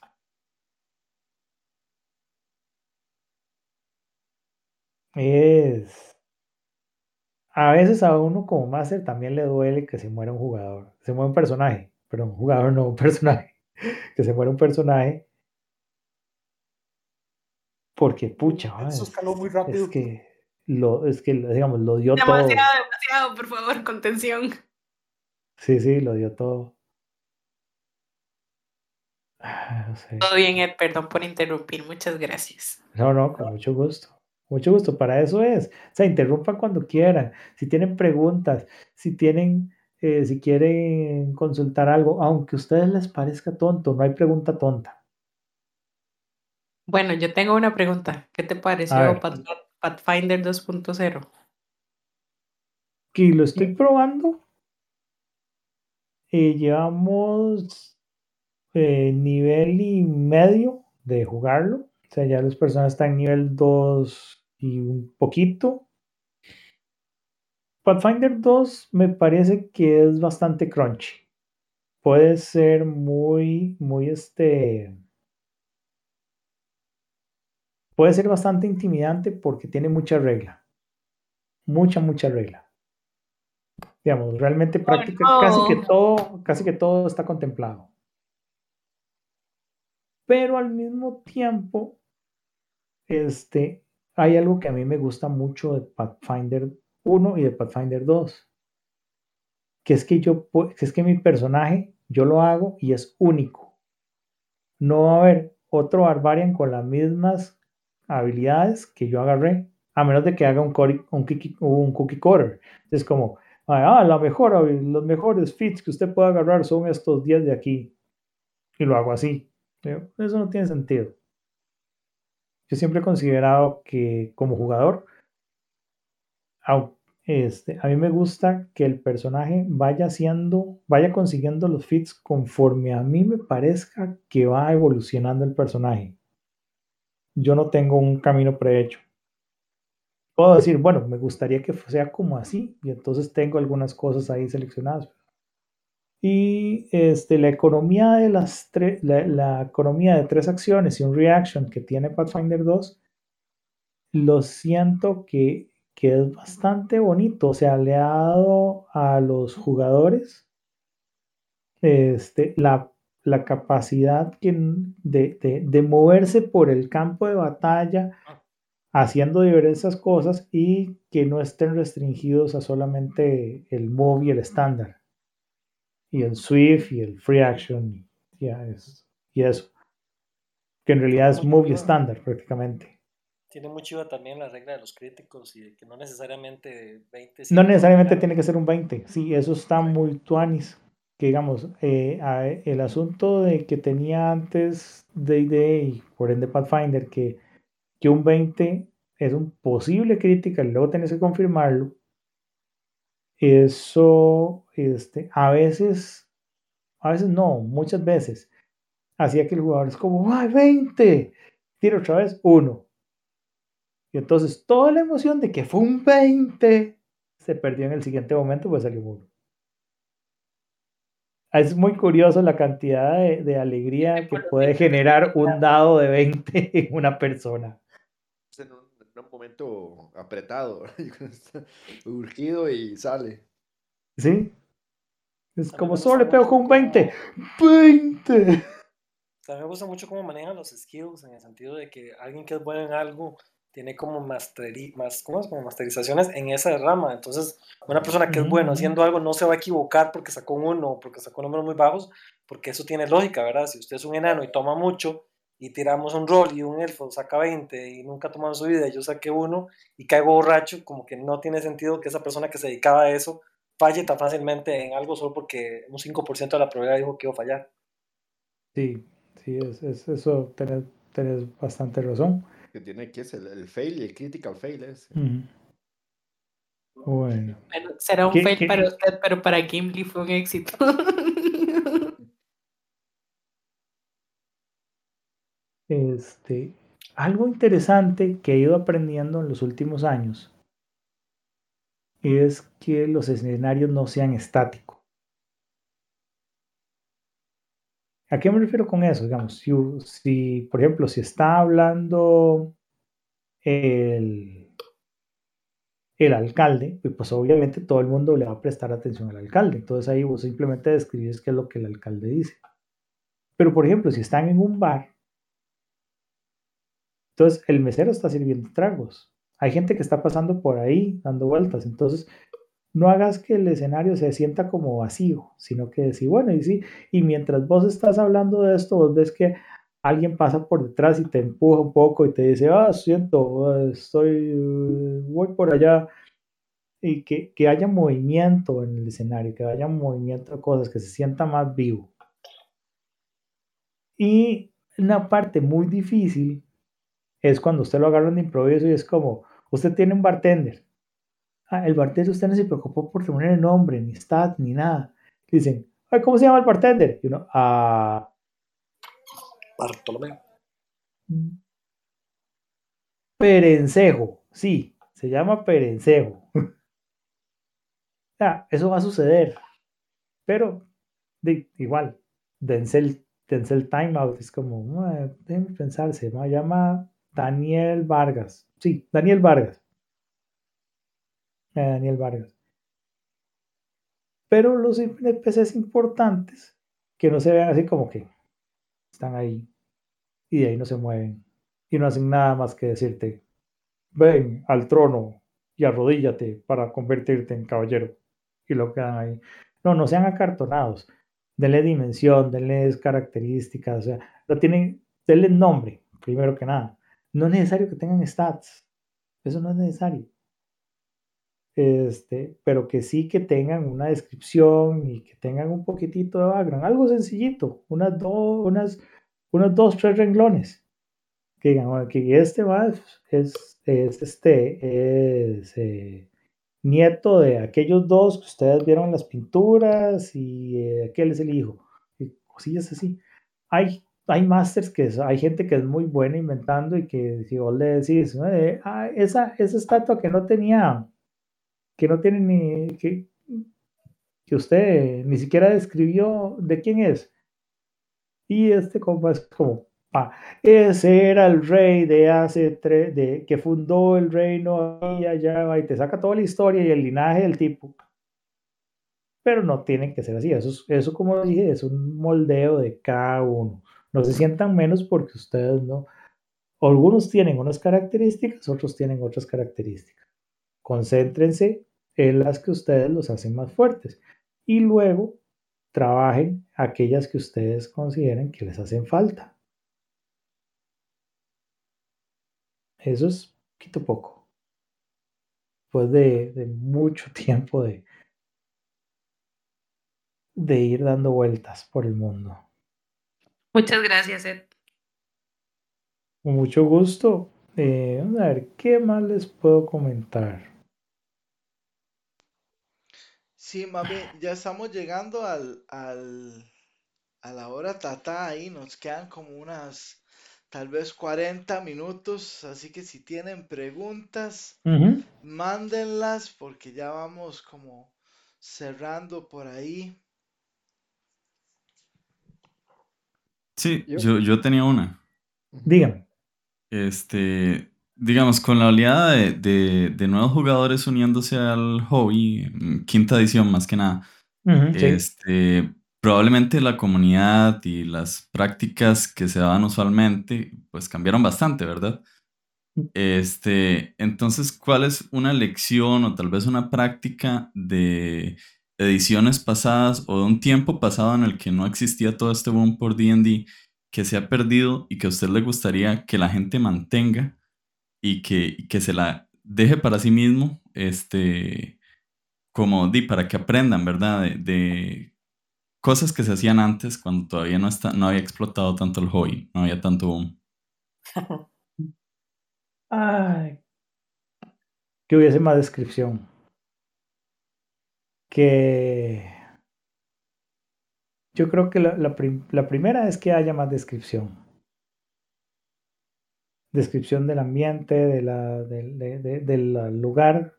Es. A veces a uno como máster también le duele que se muera un jugador, se muera un personaje, pero un jugador no un personaje, [LAUGHS] que se muera un personaje porque, pucha, Eso escaló muy rápido. Es que, lo, es que, digamos, lo dio demasiado, todo. Demasiado, demasiado, por favor, contención. Sí, sí, lo dio todo. Ah, no sé. Todo bien, Ed, perdón por interrumpir, muchas gracias. No, no, con mucho gusto. Mucho gusto, para eso es. O sea, interrumpan cuando quieran. Si tienen preguntas, si tienen, eh, si quieren consultar algo, aunque a ustedes les parezca tonto, no hay pregunta tonta. Bueno, yo tengo una pregunta. ¿Qué te pareció Pathfinder 2.0? Que lo estoy probando. Eh, llevamos eh, nivel y medio de jugarlo. O sea, ya las personas están en nivel 2 y un poquito. Pathfinder 2 me parece que es bastante crunchy. Puede ser muy, muy este puede ser bastante intimidante porque tiene mucha regla. Mucha, mucha regla. Digamos, realmente práctica, casi que todo, casi que todo está contemplado. Pero al mismo tiempo, este, hay algo que a mí me gusta mucho de Pathfinder 1 y de Pathfinder 2. Que es que yo, que es que mi personaje, yo lo hago y es único. No va a haber otro Barbarian con las mismas habilidades que yo agarré, a menos de que haga un, cookie, un, cookie, un cookie cutter. Es como, ah, la mejor, los mejores fits que usted puede agarrar son estos 10 de aquí. Y lo hago así. Eso no tiene sentido. Yo siempre he considerado que como jugador, este, a mí me gusta que el personaje vaya haciendo, vaya consiguiendo los fits conforme a mí me parezca que va evolucionando el personaje yo no tengo un camino prehecho. Puedo decir, bueno, me gustaría que sea como así, y entonces tengo algunas cosas ahí seleccionadas. Y este, la economía de las la, economía de tres acciones y un reaction que tiene Pathfinder 2, lo siento que, que es bastante bonito. O sea, le ha dado a los jugadores este, la la capacidad de, de, moverse por el campo de batalla haciendo diversas cosas y que no estén restringidos a solamente el move y el estándar. Y el swift y el free action y, y eso. Que en realidad es move y estándar prácticamente. Tiene mucho también la regla de los críticos y que no necesariamente 20 no necesariamente tiene que ser un 20 sí eso está muy tuanis que digamos, eh, el asunto de que tenía antes D&D y por ende Pathfinder, que, que un 20 es un posible crítica luego tenés que confirmarlo, eso este, a veces, a veces no, muchas veces, hacía que el jugador es como, ¡ay, 20! Tiro otra vez, uno. Y entonces toda la emoción de que fue un 20 se perdió en el siguiente momento, pues salió un 1. Es muy curioso la cantidad de, de alegría que puede generar un dado de 20 en una persona. En un, en un momento apretado, [LAUGHS] urgido y sale. ¿Sí? Es como solo le pego con un 20. cómo- 20. A mí me gusta mucho cómo manejan los skills, en el sentido de que alguien que es bueno en algo tiene como, masteri más, ¿cómo es? como masterizaciones en esa rama. Entonces, una persona que es bueno Ujú. haciendo algo no se va a equivocar porque sacó un 1 o porque sacó números muy bajos, porque eso tiene lógica, ¿verdad? Si usted es un enano y toma mucho y tiramos un rol y un elfo saca 20 y nunca ha tomado su vida y yo saqué uno y caigo borracho, como que no tiene sentido que esa persona que se dedicaba a eso falle tan fácilmente en algo solo porque un 5% de la probabilidad dijo que iba a fallar. Sí, sí, es, es- eso tenés, tenés bastante razón. Que tiene que es el, el fail y el critical fail ese. Ujú. Bueno, Bueno, será un ¿Qué- fail qué? para usted, pero para Gimli fue un éxito. [LAUGHS] este, algo interesante que he ido aprendiendo en los últimos años es que los escenarios no sean estáticos. ¿A qué me refiero con eso? Digamos, si, por ejemplo, si está hablando el, el alcalde, pues, pues obviamente todo el mundo le va a prestar atención al alcalde. Entonces ahí vos simplemente describes qué es lo que el alcalde dice. Pero, por ejemplo, si están en un bar, entonces el mesero está sirviendo tragos. Hay gente que está pasando por ahí dando vueltas. Entonces, no hagas que el escenario se sienta como vacío, sino que decir, bueno, y sí, y mientras vos estás hablando de esto, vos ves que alguien pasa por detrás y te empuja un poco y te dice, ah, siento, estoy, voy por allá. Y que, que haya movimiento en el escenario, que haya movimiento de cosas, que se sienta más vivo. Y una parte muy difícil es cuando usted lo agarran de improviso y es como, usted tiene un bartender. Ah, el bartender usted no se preocupó por poner el nombre, ni stat, ni nada. Dicen, Ay, ¿cómo se llama el bartender? Y uno, ah, Bartolomé. Perencejo. Sí, se llama Perencejo. [LAUGHS] Ah, eso va a suceder. Pero, de, igual, dense el, dense el timeout. Es como, "Ah, déjenme pensar, se llama Daniel Vargas. Sí, Daniel Vargas. Eh, Daniel Vargas. Pero los NPCs importantes, que no se vean así como que están ahí y de ahí no se mueven y no hacen nada más que decirte, ven al trono y arrodíllate para convertirte en caballero. Y lo quedan ahí. No, no sean acartonados. Denle dimensión, denles características, o sea, no tienen, denle nombre, primero que nada. No es necesario que tengan stats. Eso no es necesario. Este, pero que sí que tengan una descripción y que tengan un poquitito de background, algo sencillito, unas dos, unas, unos dos, tres renglones. Que digan, que este va, es, es este, es eh, nieto de aquellos dos que ustedes vieron en las pinturas y eh, aquel es el hijo. Y cosillas así. Hay, hay masters que es- hay gente que es muy buena inventando y que si vos le decís, "Eh, ah, esa, esa estatua que no tenía, que no tiene ni, que, que usted ni siquiera describió de quién es. Y este compa es como, ese era el rey de hace tres, de, que fundó el reino y allá, va, y te saca toda la historia y el linaje del tipo. Pero no tiene que ser así. Eso, es- eso como dije, es un moldeo de cada uno. No se sientan menos porque ustedes no. Algunos tienen unas características, otros tienen otras características. Concéntrense en las que ustedes los hacen más fuertes y luego trabajen aquellas que ustedes consideren que les hacen falta. Eso es poquito poco. Después de, de mucho [LAUGHS] tiempo de, de ir dando vueltas por el mundo. Muchas gracias, Ed. Con mucho gusto. Eh, a ver, ¿qué más les puedo comentar? Sí, mami, ya estamos llegando al, al, a la hora tata ahí, nos quedan como unas tal vez 40 minutos, así que si tienen preguntas, mándenlas porque ya vamos como cerrando por ahí. Sí, Yo- yo, yo tenía una. Dígame. Este, digamos, con la oleada de, de- de nuevos jugadores uniéndose al hobby, mm, quinta edición más que nada, este, probablemente la comunidad y las prácticas que se daban usualmente, pues cambiaron bastante, ¿verdad? Este, entonces, ¿cuál es una lección o tal vez una práctica de ediciones pasadas o de un tiempo pasado en el que no existía todo este boom por D&D que se ha perdido y que a usted le gustaría que la gente mantenga y que, que se la deje para sí mismo, este, como di, para que aprendan, ¿verdad? De, cosas que se hacían antes cuando todavía no, está, no había explotado tanto el hobby, no había tanto boom. [LAUGHS] Ay, que hubiese más descripción. Que yo creo que la, la primera es que haya más descripción. Descripción del ambiente, de la, del- de- de- del lugar,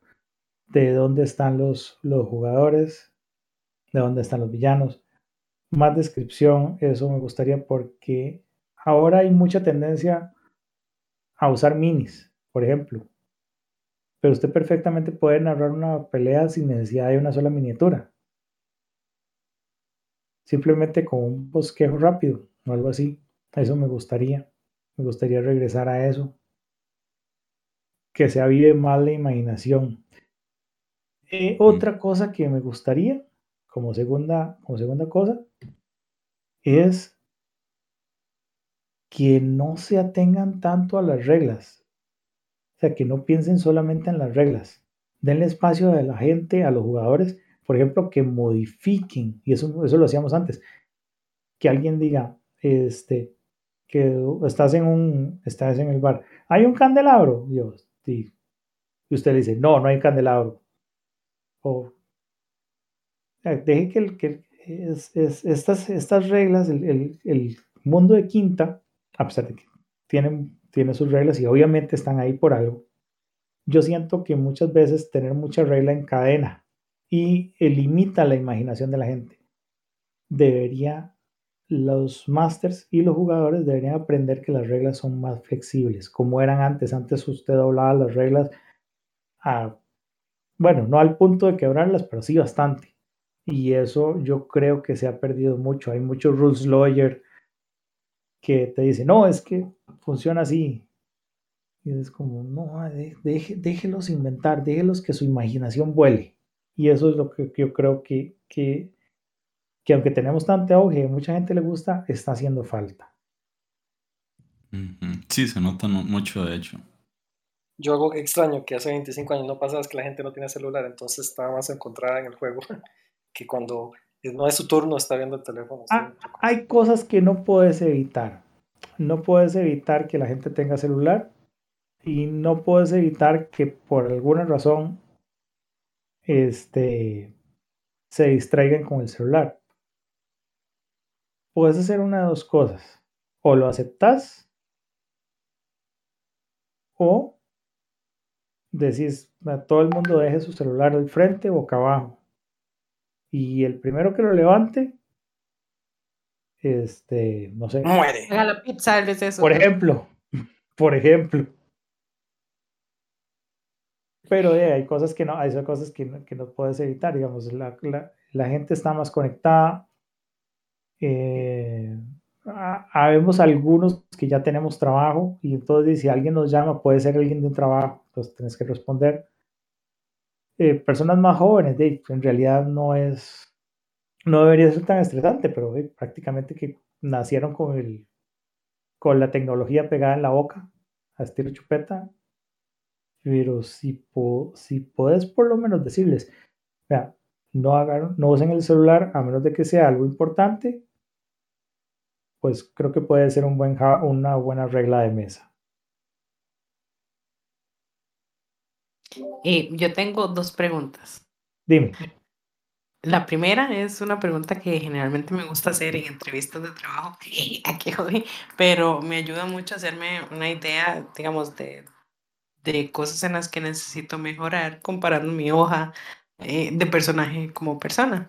de dónde están los, los jugadores, de dónde están los villanos. Más descripción, eso me gustaría porque ahora hay mucha tendencia a usar minis, por ejemplo. Pero usted perfectamente puede narrar una pelea sin necesidad de una sola miniatura. Simplemente con un bosquejo rápido o algo así. Eso me gustaría. Me gustaría regresar a eso. Que se avive más la imaginación. Eh, otra cosa que me gustaría, como segunda, como segunda cosa, es que no se atengan tanto a las reglas. O sea, que no piensen solamente en las reglas. Denle espacio a la gente, a los jugadores, por ejemplo, que modifiquen, y eso, eso lo hacíamos antes, que alguien diga, este, que estás en un, estás en el bar, hay un candelabro, y yo, sí. Usted le dice, no, no hay candelabro. O eh, deje que, el, que el- es- es- estas, estas reglas, el, el- mundo de Quinta, a pesar de que tienen, tiene sus reglas y obviamente están ahí por algo, yo siento que muchas veces tener mucha regla en cadena y limita la imaginación de la gente. Debería, los masters y los jugadores deberían aprender que las reglas son más flexibles, como eran antes. Antes usted doblaba las reglas a, bueno, no al punto de quebrarlas, pero sí bastante. Y eso yo creo que se ha perdido mucho. Hay muchos rules lawyer que te dicen, no, es que funciona así. Y es como, no, de- deje- déjelos inventar, déjelos que su imaginación vuele. Y eso es lo que yo creo que, que, que aunque tenemos tanto auge, a mucha gente le gusta, está haciendo falta. Sí, se nota mu- mucho, de hecho. Yo algo extraño que hace 25 años no pasaba es que la gente no tiene celular, entonces estaba más encontrada en el juego [LAUGHS] que cuando no es su turno está viendo el teléfono. Ah, hay cosas que no puedes evitar. No puedes evitar que la gente tenga celular y no puedes evitar que por alguna razón este, se distraigan con el celular. Puedes hacer una de dos cosas. O lo aceptas o decís a todo el mundo deje su celular al frente boca abajo. Y el primero que lo levante, este, no sé, Muere. La pizza, él es eso. por ejemplo, [LAUGHS] por ejemplo. Pero eh, hay cosas que no, hay cosas que no, que no puedes evitar, digamos, la, la- la gente está más conectada. Eh, ha- habemos algunos que ya tenemos trabajo y entonces si alguien nos llama, puede ser alguien de un trabajo, entonces tienes que responder. Eh, personas más jóvenes, de, en realidad no es, no debería ser tan estresante, pero eh, prácticamente que nacieron con el, con la tecnología pegada en la boca, a estilo chupeta. Pero si, po- si puedes por lo menos decirles, vea, no hagan, no usen el celular a menos de que sea algo importante, pues creo que puede ser un buen, una buena regla de mesa. Eh, yo tengo dos preguntas. Dime, La primera es una pregunta que generalmente me gusta hacer en entrevistas de trabajo, [LAUGHS] aquí hoy, pero me ayuda mucho a hacerme una idea, digamos, de, de cosas en las que necesito mejorar comparando mi hoja eh, de personaje como persona.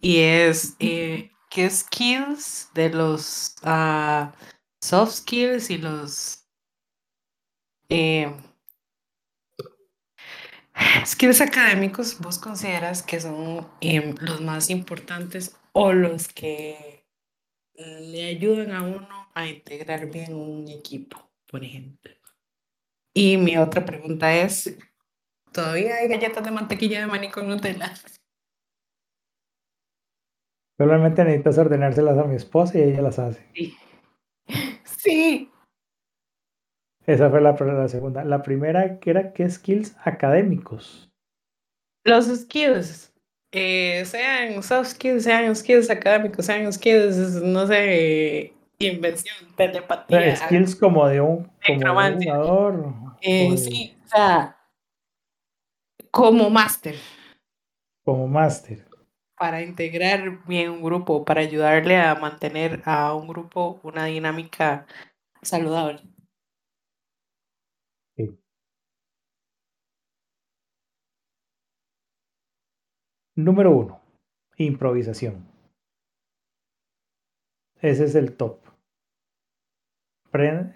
Y es, eh, ¿qué skills de los ah, soft skills y los... eh, [SIGHS] skills académicos vos consideras que son em, los más importantes o los que le ayudan a uno a integrar bien un equipo, por ejemplo? Y mi otra pregunta es, ¿todavía hay galletas de mantequilla de maní con Nutella? Solamente necesitas ordenárselas a mi esposa y ella las hace. Sí. Sí. Esa fue la, la segunda. La primera que era qué skills académicos. Los skills, eh, sean soft skills, sean skills académicos, sean skills, no sé, invención, O sea, telepatía. skills como de un, como de un jugador. Eh, de- sí, o sea, como máster, como máster. Para integrar bien un grupo, para ayudarle a mantener a un grupo una dinámica saludable. Número uno, improvisación. Ese es el top. Apren-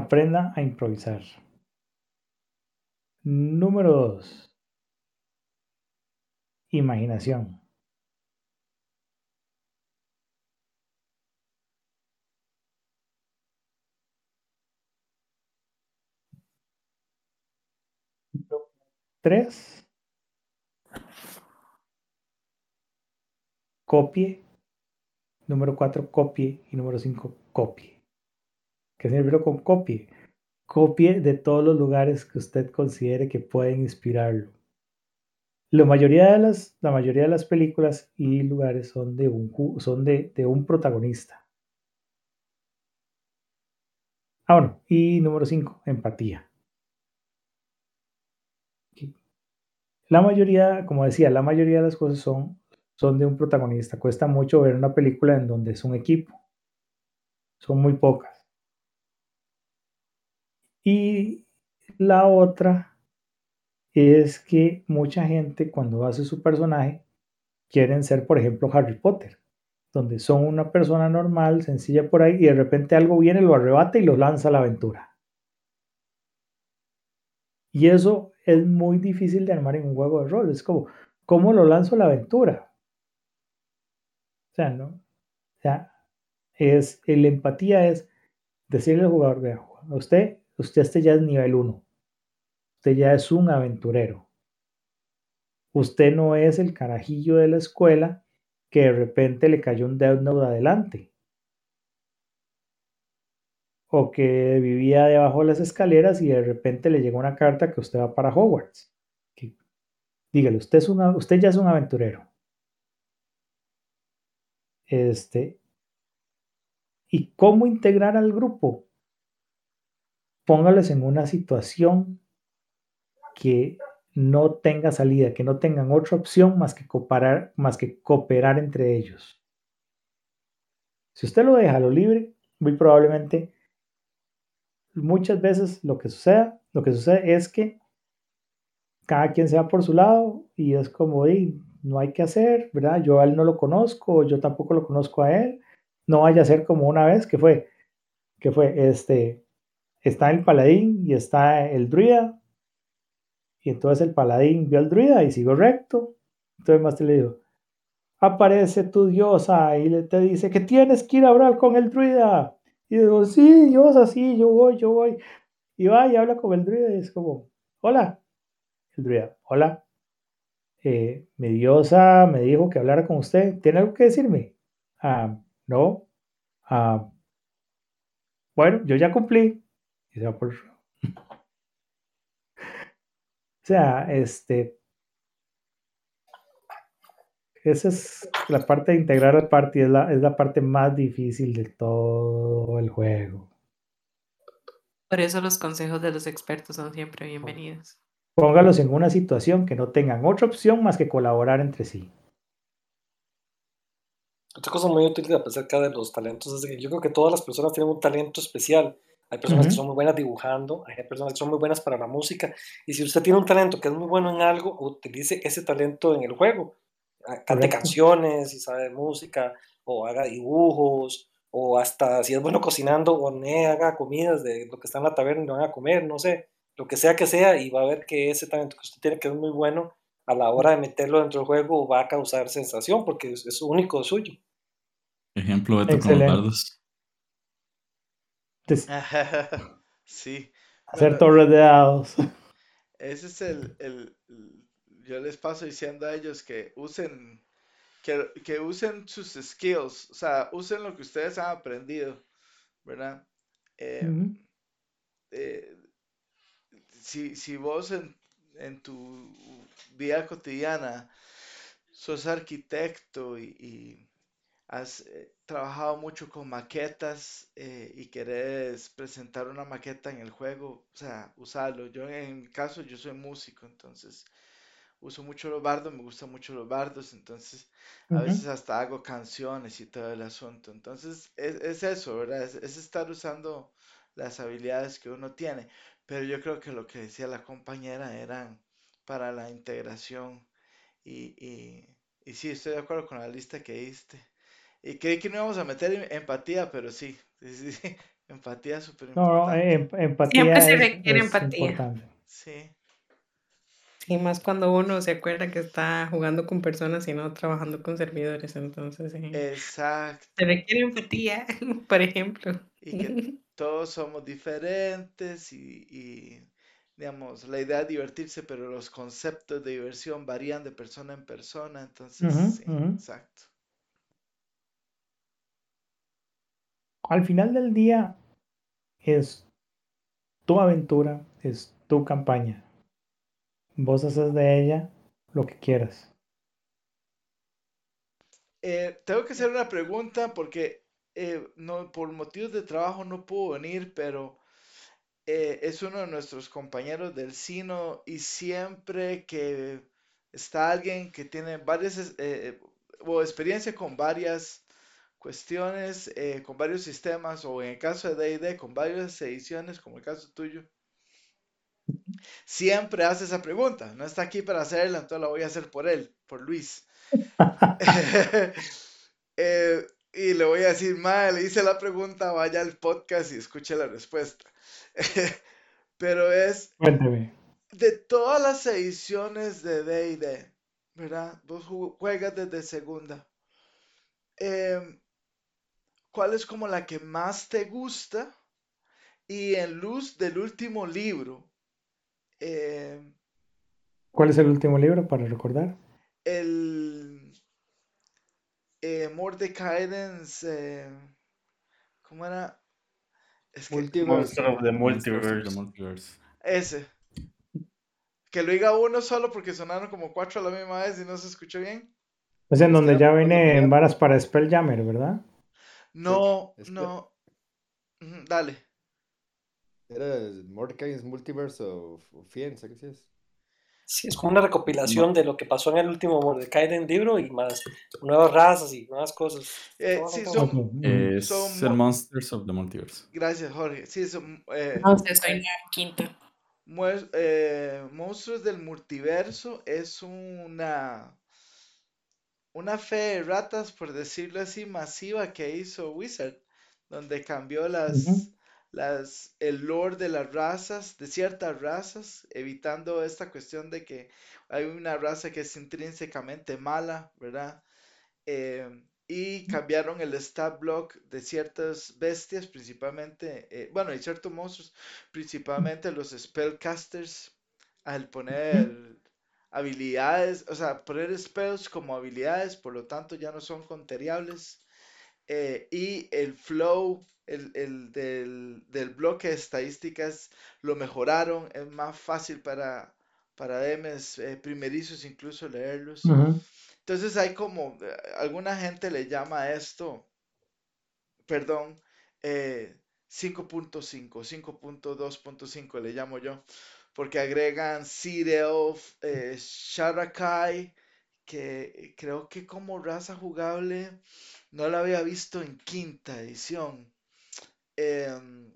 aprenda a improvisar. Número dos, imaginación. Tres, copie. Número cuatro, copie. Y número cinco, copie. ¿Qué significa con copie? Copie de todos los lugares que usted considere que pueden inspirarlo. La mayoría de las, la mayoría de las películas y lugares son de un, son de, de un protagonista. Ah, bueno. Y número cinco, empatía. Ok. La mayoría, como decía, la mayoría de las cosas son, son de un protagonista. Cuesta mucho ver una película en donde es un equipo. Son muy pocas. Y la otra es que mucha gente cuando hace su personaje quieren ser, por ejemplo, Harry Potter, donde son una persona normal, sencilla por ahí, y de repente algo viene, lo arrebata y lo lanza a la aventura. Y eso es muy difícil de armar en un juego de rol. Es como, ¿cómo lo lanzo a la aventura? O sea, ¿no? O sea, es, la empatía es decirle al jugador, vea, usted, usted este ya es nivel 1. Usted ya es un aventurero. Usted no es el carajillo de la escuela que de repente le cayó un Note adelante. O que vivía debajo de las escaleras y de repente le llegó una carta que usted va para Hogwarts. Dígale, usted, es usted ya es un aventurero. Este, ¿Y cómo integrar al grupo? Póngales en una situación que no tenga salida, que no tengan otra opción más que cooperar, más que cooperar entre ellos. Si usted lo deja lo libre, muy probablemente muchas veces lo que suceda, lo que sucede es que cada quien se va por su lado y es como, "Ey, no hay que hacer, ¿verdad? Yo a él no lo conozco, yo tampoco lo conozco a él. No vaya a ser como una vez que fue, que fue, este, está el paladín y está el druida. Y entonces el paladín vio al druida y siguió recto. Entonces más te le digo, aparece tu diosa y te dice que tienes que ir a hablar con el druida. Y digo, sí, diosa, sí, yo voy, yo voy. Y va y habla con el druida y es como, hola. El druida, hola. Eh, mi diosa me dijo que hablara con usted. ¿Tiene algo que decirme? Ah, no. Ah, bueno, yo ya cumplí. Y se va por... O sea, este... Esa es la parte de integrar al party, es la, es la parte más difícil de todo el juego. Por eso los consejos de los expertos son siempre bienvenidos. Póngalos en una situación que no tengan otra opción más que colaborar entre sí. Otra cosa muy útil acerca de los talentos es que yo creo que todas las personas tienen un talento especial. Hay personas que son muy buenas dibujando, hay personas que son muy buenas para la música. Y si usted tiene un talento que es muy bueno en algo, utilice ese talento en el juego. Ah, Cante Correcto. canciones, si sabe de música, o haga dibujos, o hasta si es bueno cocinando, hornee, haga comidas de lo que está en la taberna y lo van a comer, no sé, lo que sea que sea, y va a ver que ese talento que usted tiene que es muy bueno, a la hora de meterlo dentro del juego va a causar sensación porque es, es único suyo. Ejemplo, Beto con los Excelente. dardos. [LAUGHS] Sí. hacer Bueno, torres de dados. [LAUGHS] ese es el, el- el- Yo les paso diciendo a ellos que usen... Que, que usen sus skills, o sea, usen lo que ustedes han aprendido, ¿verdad? Eh, eh, si, si vos en, en tu vida cotidiana sos arquitecto y, y has eh, trabajado mucho con maquetas eh, y querés presentar una maqueta en el juego, o sea, usarlo. Yo en mi caso, yo soy músico, entonces uso mucho los bardos, me gustan mucho los bardos, entonces a veces hasta hago canciones y todo el asunto. Entonces es, es eso, ¿verdad? Es, es estar usando las habilidades que uno tiene. Pero yo creo que lo que decía la compañera eran para la integración y, y, y sí, estoy de acuerdo con la lista que diste. Y creí que no íbamos a meter em- empatía, pero sí, sí, sí, sí, [LAUGHS] empatía es súper No, no, importante. em- Siempre empatía se es, requiere es empatía. importante. Sí, Y más cuando uno se acuerda que está jugando con personas y no trabajando con servidores. Entonces, sí. exacto. se requiere empatía, [LAUGHS] por ejemplo. Y que todos somos diferentes y, y, digamos, la idea es divertirse, pero los conceptos de diversión varían de persona en persona, entonces, sí, exacto. Al final del día es tu aventura, es tu campaña. Vos haces de ella lo que quieras. Eh, tengo que hacer una pregunta porque eh, por motivos de trabajo no puedo venir, pero eh, es uno de nuestros compañeros del Sino y siempre que está alguien que tiene varias o experiencia con varias cuestiones, eh, con varios sistemas, o en el caso de D&D, con varias ediciones, como el caso tuyo, siempre hace esa pregunta. No está aquí para hacerla, entonces la voy a hacer por él, por Luis. [LAUGHS] [LAUGHS] Eh, y le voy a decir, madre, le hice la pregunta, vaya al podcast y escuche la respuesta. [LAUGHS] Pero es Cuénteme. de todas las ediciones de D&D, ¿verdad? Vos ju- juegas desde segunda. Em, ¿cuál es como la que más te gusta? Y en luz del último libro, em, ¿Cuál es el último libro para recordar? el eh, Mordecai's, eh, ¿cómo era? Es que. Monster of the Multiverse. Multiverse. ese. Que lo diga uno solo porque sonaron como cuatro a la misma vez y no se escuchó bien. Es en Es que donde ya viene en varas para Spelljammer, ¿verdad? No, es que- no. Dale. Era Mordecai's Multiverse of, of Fiends, ¿qué sí es? Sí, es como una recopilación de lo que pasó en el último Mordecai en libro y más nuevas razas y nuevas cosas. Eh, sí, son-. Es Son el mo- Monsters of the Multiverse. Gracias, Jorge. Sí, son eh, No la quinta. eh, Monstruos del Multiverso es una una fe de ratas, por decirlo así, masiva que hizo Wizard, donde cambió las, las, el lore de las razas, de ciertas razas, evitando esta cuestión de que hay una raza que es intrínsecamente mala, ¿verdad? Eh, y cambiaron el stat block de ciertas bestias, principalmente, eh, bueno, y ciertos monstruos, principalmente los spellcasters, al poner habilidades, o sea, poner spells como habilidades, por lo tanto ya no son conteriables. Eh, y el flow el, el del, del bloque de estadísticas lo mejoraron, es más fácil para, para DMs eh, primerizos incluso leerlos. Ujú. Entonces hay como, eh, alguna gente le llama a esto, perdón, eh, 5.5, 5.2.5 le llamo yo, porque agregan Sea Elf, eh, Sharakai, que creo que como raza jugable no la había visto en quinta edición. Em,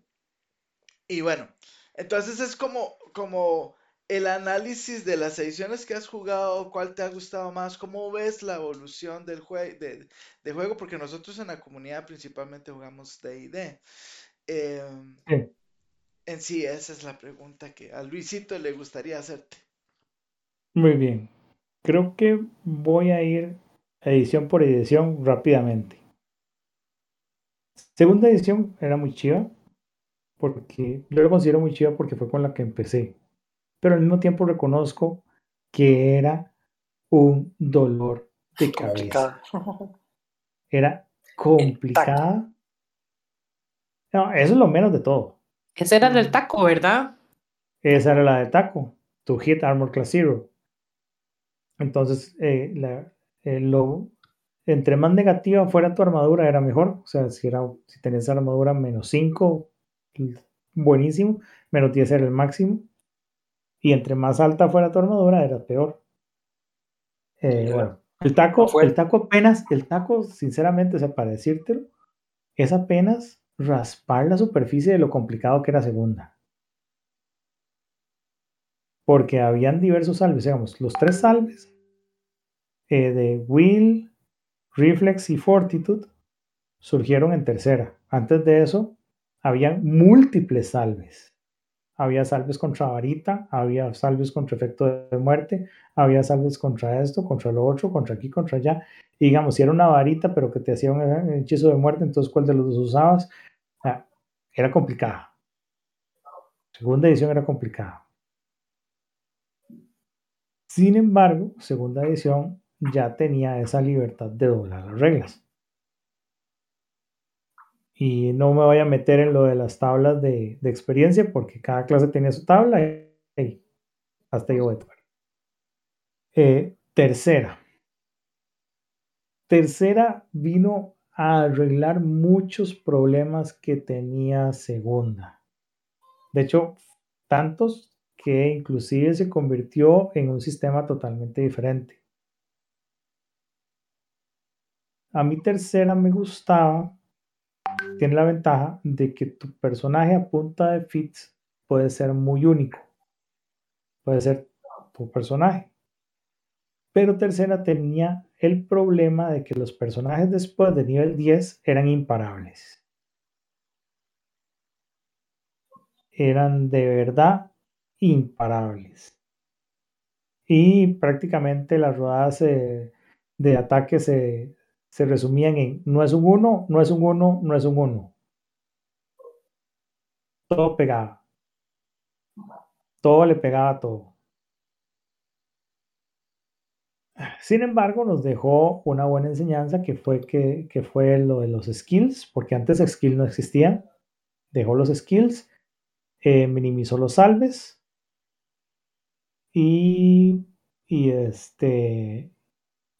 y bueno, entonces es como, como el análisis de las ediciones que has jugado, cuál te ha gustado más, cómo ves la evolución del de, juego, porque nosotros en la comunidad principalmente jugamos D&D. Em, en sí, esa es la pregunta que a Luisito le gustaría hacerte. Muy bien. Creo que voy a ir edición por edición rápidamente. Segunda edición era muy chiva, porque yo lo considero muy chiva porque fue con la que empecé. Pero al mismo tiempo reconozco que era un dolor de cabeza. Era complicada. No, eso es lo menos de todo. Esa era del taco, ¿verdad? Esa era la de taco. To hit Armor Class Zero. Entonces, eh, la, eh, lo, entre más negativa fuera tu armadura, era mejor. O sea, si, era, si tenías armadura menos 5, buenísimo. Menos 10 era el máximo. Y entre más alta fuera tu armadura, era peor. Eh, bueno, el taco, el taco apenas, el taco, sinceramente, o sea, para decírtelo, es apenas raspar la superficie de lo complicado que era segunda. Porque habían diversos salves, digamos, los tres salves eh, de Will, Reflex y Fortitude surgieron en tercera. Antes de eso, había múltiples salves. Había salves contra varita, había salves contra efecto de muerte, había salves contra esto, contra lo otro, contra aquí, contra allá. Digamos, si era una varita, pero que te hacía un hechizo de muerte, entonces ¿cuál de los dos usabas? Era complicada. Segunda edición era complicada. Sin embargo, segunda edición ya tenía esa libertad de doblar las reglas. Y no me voy a meter en lo de las tablas de, experiencia porque cada clase tenía su tabla hasta yo voy a eh, tercera. Tercera vino a arreglar muchos problemas que tenía segunda. De hecho, tantos que inclusive se convirtió en un sistema totalmente diferente. A mi tercera me gustaba, tiene la ventaja de que tu personaje a punta de fits puede ser muy único. Puede ser tu personaje. Pero tercera tenía el problema de que los personajes después de nivel 10 eran imparables. Eran de verdad imparables. Y prácticamente las rodadas de ataque se, se resumían en no es un 1, no es un 1, no es un 1. Todo pegaba. Todo le pegaba a todo. Sin embargo, nos dejó una buena enseñanza que fue, que, fue lo de los skills, porque antes skills no existían. Dejó los skills, eh, minimizó los salves y, y, este,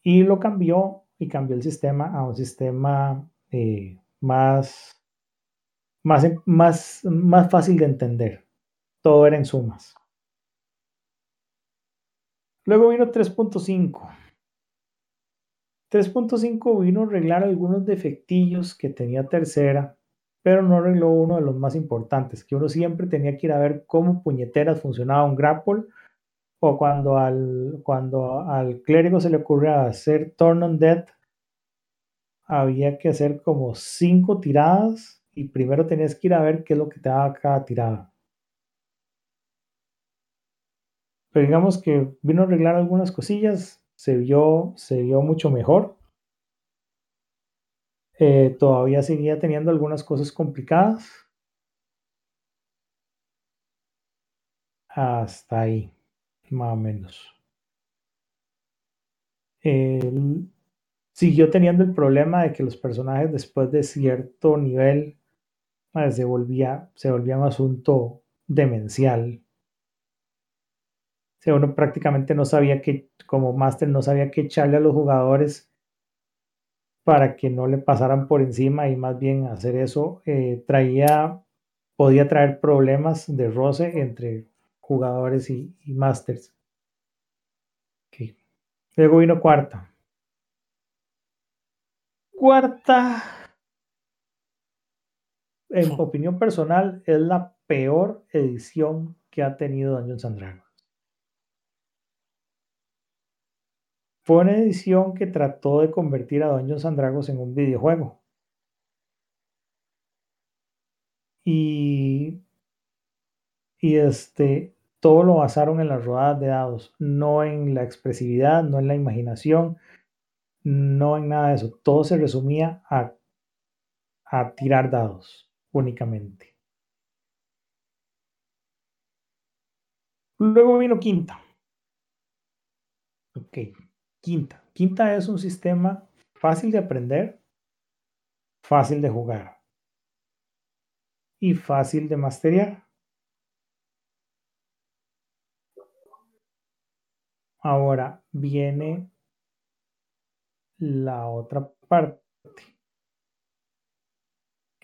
y lo cambió y cambió el sistema a un sistema eh, más, más, más, más fácil de entender. Todo era en sumas. Luego vino 3.5. 3.5 vino a arreglar algunos defectillos que tenía tercera, pero no arregló uno de los más importantes, que uno siempre tenía que ir a ver cómo puñeteras funcionaba un grapple o cuando al, cuando al clérigo se le ocurría hacer Turn on Dead, había que hacer como cinco tiradas y primero tenías que ir a ver qué es lo que te daba cada tirada. Pero digamos que vino a arreglar algunas cosillas, se vio, se vio mucho mejor. Eh, todavía seguía teniendo algunas cosas complicadas. Hasta ahí más o menos. siguió teniendo el problema de que los personajes después de cierto nivel se, volvía, se volvía un asunto demencial. O uno prácticamente no sabía que, como máster, no sabía qué echarle a los jugadores para que no le pasaran por encima y más bien hacer eso eh, traía, podía traer problemas de roce entre jugadores y, y masters. Luego vino cuarta. Cuarta, en opinión personal, es la peor edición que ha tenido Dungeons and Dragons. Fue una edición que trató de convertir a Dungeons and Dragons en un videojuego. Y, y este, todo lo basaron en las rodadas de dados, no en la expresividad, no en la imaginación, no en nada de eso. Todo se resumía a, a tirar dados únicamente. Luego vino quinta. Ok, quinta. Quinta es un sistema fácil de aprender, fácil de jugar y fácil de masterear. Ahora viene la otra parte.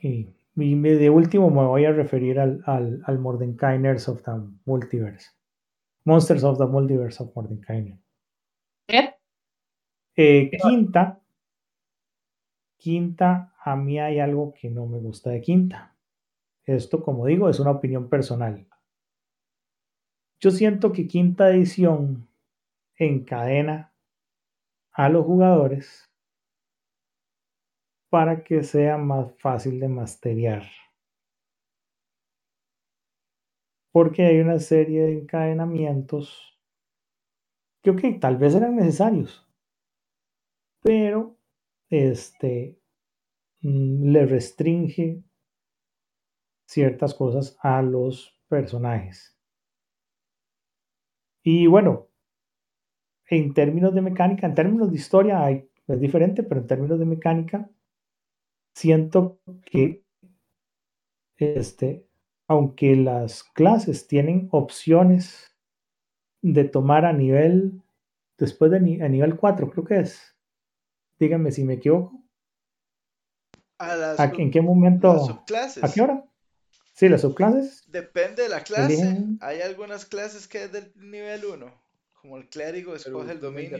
Y de último me voy a referir al, al, al Mordenkainers of the Multiverse. Monsters of the Multiverse of Mordenkainen. Eh, quinta. Quinta, a mí hay algo que no me gusta de quinta. Esto, como digo, es una opinión personal. Yo siento que quinta edición encadena a los jugadores para que sea más fácil de masterear. Porque hay una serie de encadenamientos que, ok, tal vez eran necesarios, pero este mm, le restringe ciertas cosas a los personajes. Y bueno, en términos de mecánica, en términos de historia es diferente, pero en términos de mecánica, siento que este, aunque las clases tienen opciones de tomar a nivel, después de a nivel 4, creo que es. Díganme si me equivoco. A ¿En qué momento? subclases. ¿A qué hora? Sí, las subclases. Depende de la clase. Hay algunas clases que es del nivel 1 como el clérigo escoge el dominio.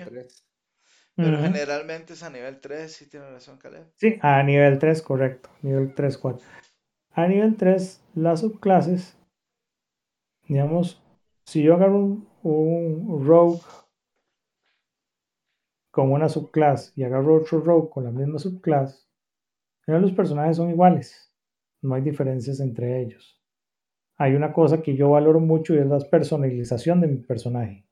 Pero generalmente es a nivel 3, si tiene razón Caleb. Sí, a nivel 3, correcto. Nivel 3, 4. A nivel 3, las subclases, digamos, si yo agarro un, un rogue con una subclase y agarro otro rogue con la misma subclase, los personajes son iguales. No hay diferencias entre ellos. Hay una cosa que yo valoro mucho y es la personalización de mi personaje.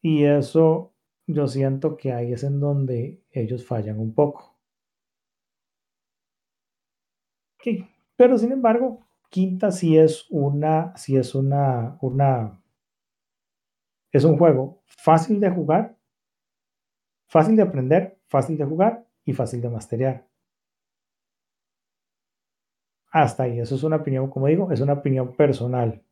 Y eso yo siento que ahí es en donde ellos fallan un poco. Pero sin embargo, Quinta sí es una, sí es una, una, es un juego fácil de jugar, fácil de aprender, fácil de jugar y fácil de masterear. Hasta ahí, eso es una opinión, como digo, es una opinión personal.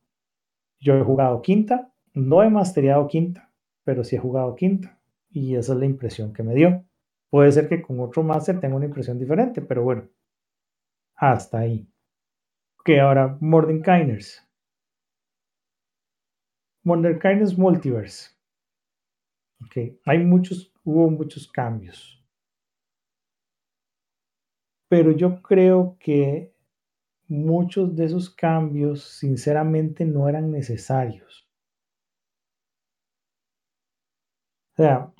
Yo he jugado quinta, no he mastereado quinta, pero sí he jugado quinta y esa es la impresión que me dio. Puede ser que con otro máster tenga una impresión diferente, pero bueno, hasta ahí. Ok, ahora Mordenkainers. Mordenkainers Multiverse. Ok, hay muchos, hubo muchos cambios. Pero yo creo que muchos de esos cambios sinceramente no eran necesarios. O sea,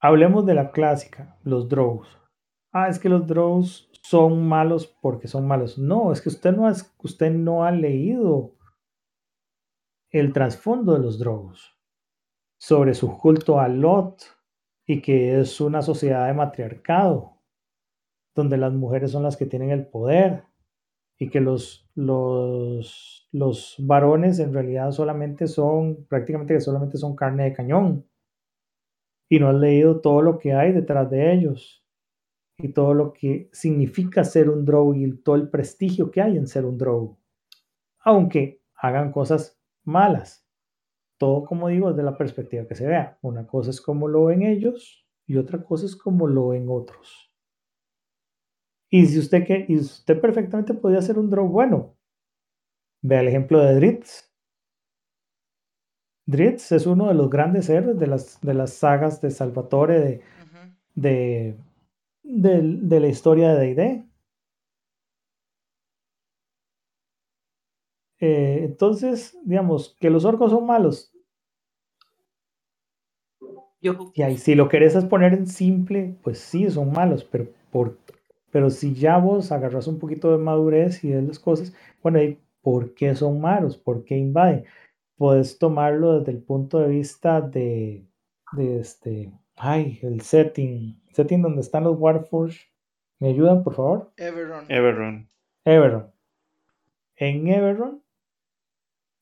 hablemos de la clásica, los draws. Ah, es que los draws son malos porque son malos. No, es que usted no, usted no ha leído el trasfondo de los draws sobre su culto a Lot y que es una sociedad de matriarcado, donde las mujeres son las que tienen el poder y que los, los los varones en realidad solamente son, prácticamente que solamente son carne de cañón. Y no has leído todo lo que hay detrás de ellos. Y todo lo que significa ser un drow y todo el prestigio que hay en ser un drow. Aunque hagan cosas malas. Todo, como digo, desde la perspectiva que se vea. Una cosa es como lo ven ellos y otra cosa es como lo ven otros. Y si usted que, y usted perfectamente podría ser un drow bueno, Ve el ejemplo de Dritz. Dritz es uno de los grandes héroes de las, de las sagas de Salvatore de, de, de- de la historia de D&D. Eh, entonces, digamos, que los orcos son malos. Yo, Y ahí, si lo querés exponer en simple, pues sí, son malos, pero, por, pero si ya vos agarras un poquito de madurez y de las cosas, bueno, ¿y ¿por qué son malos? ¿Por qué invaden? Puedes tomarlo desde el punto de vista de, de este, ay, el setting, setting donde están los Warforged. ¿Me ayudan, por favor? Everon. Everon. Eberron. En Eberron,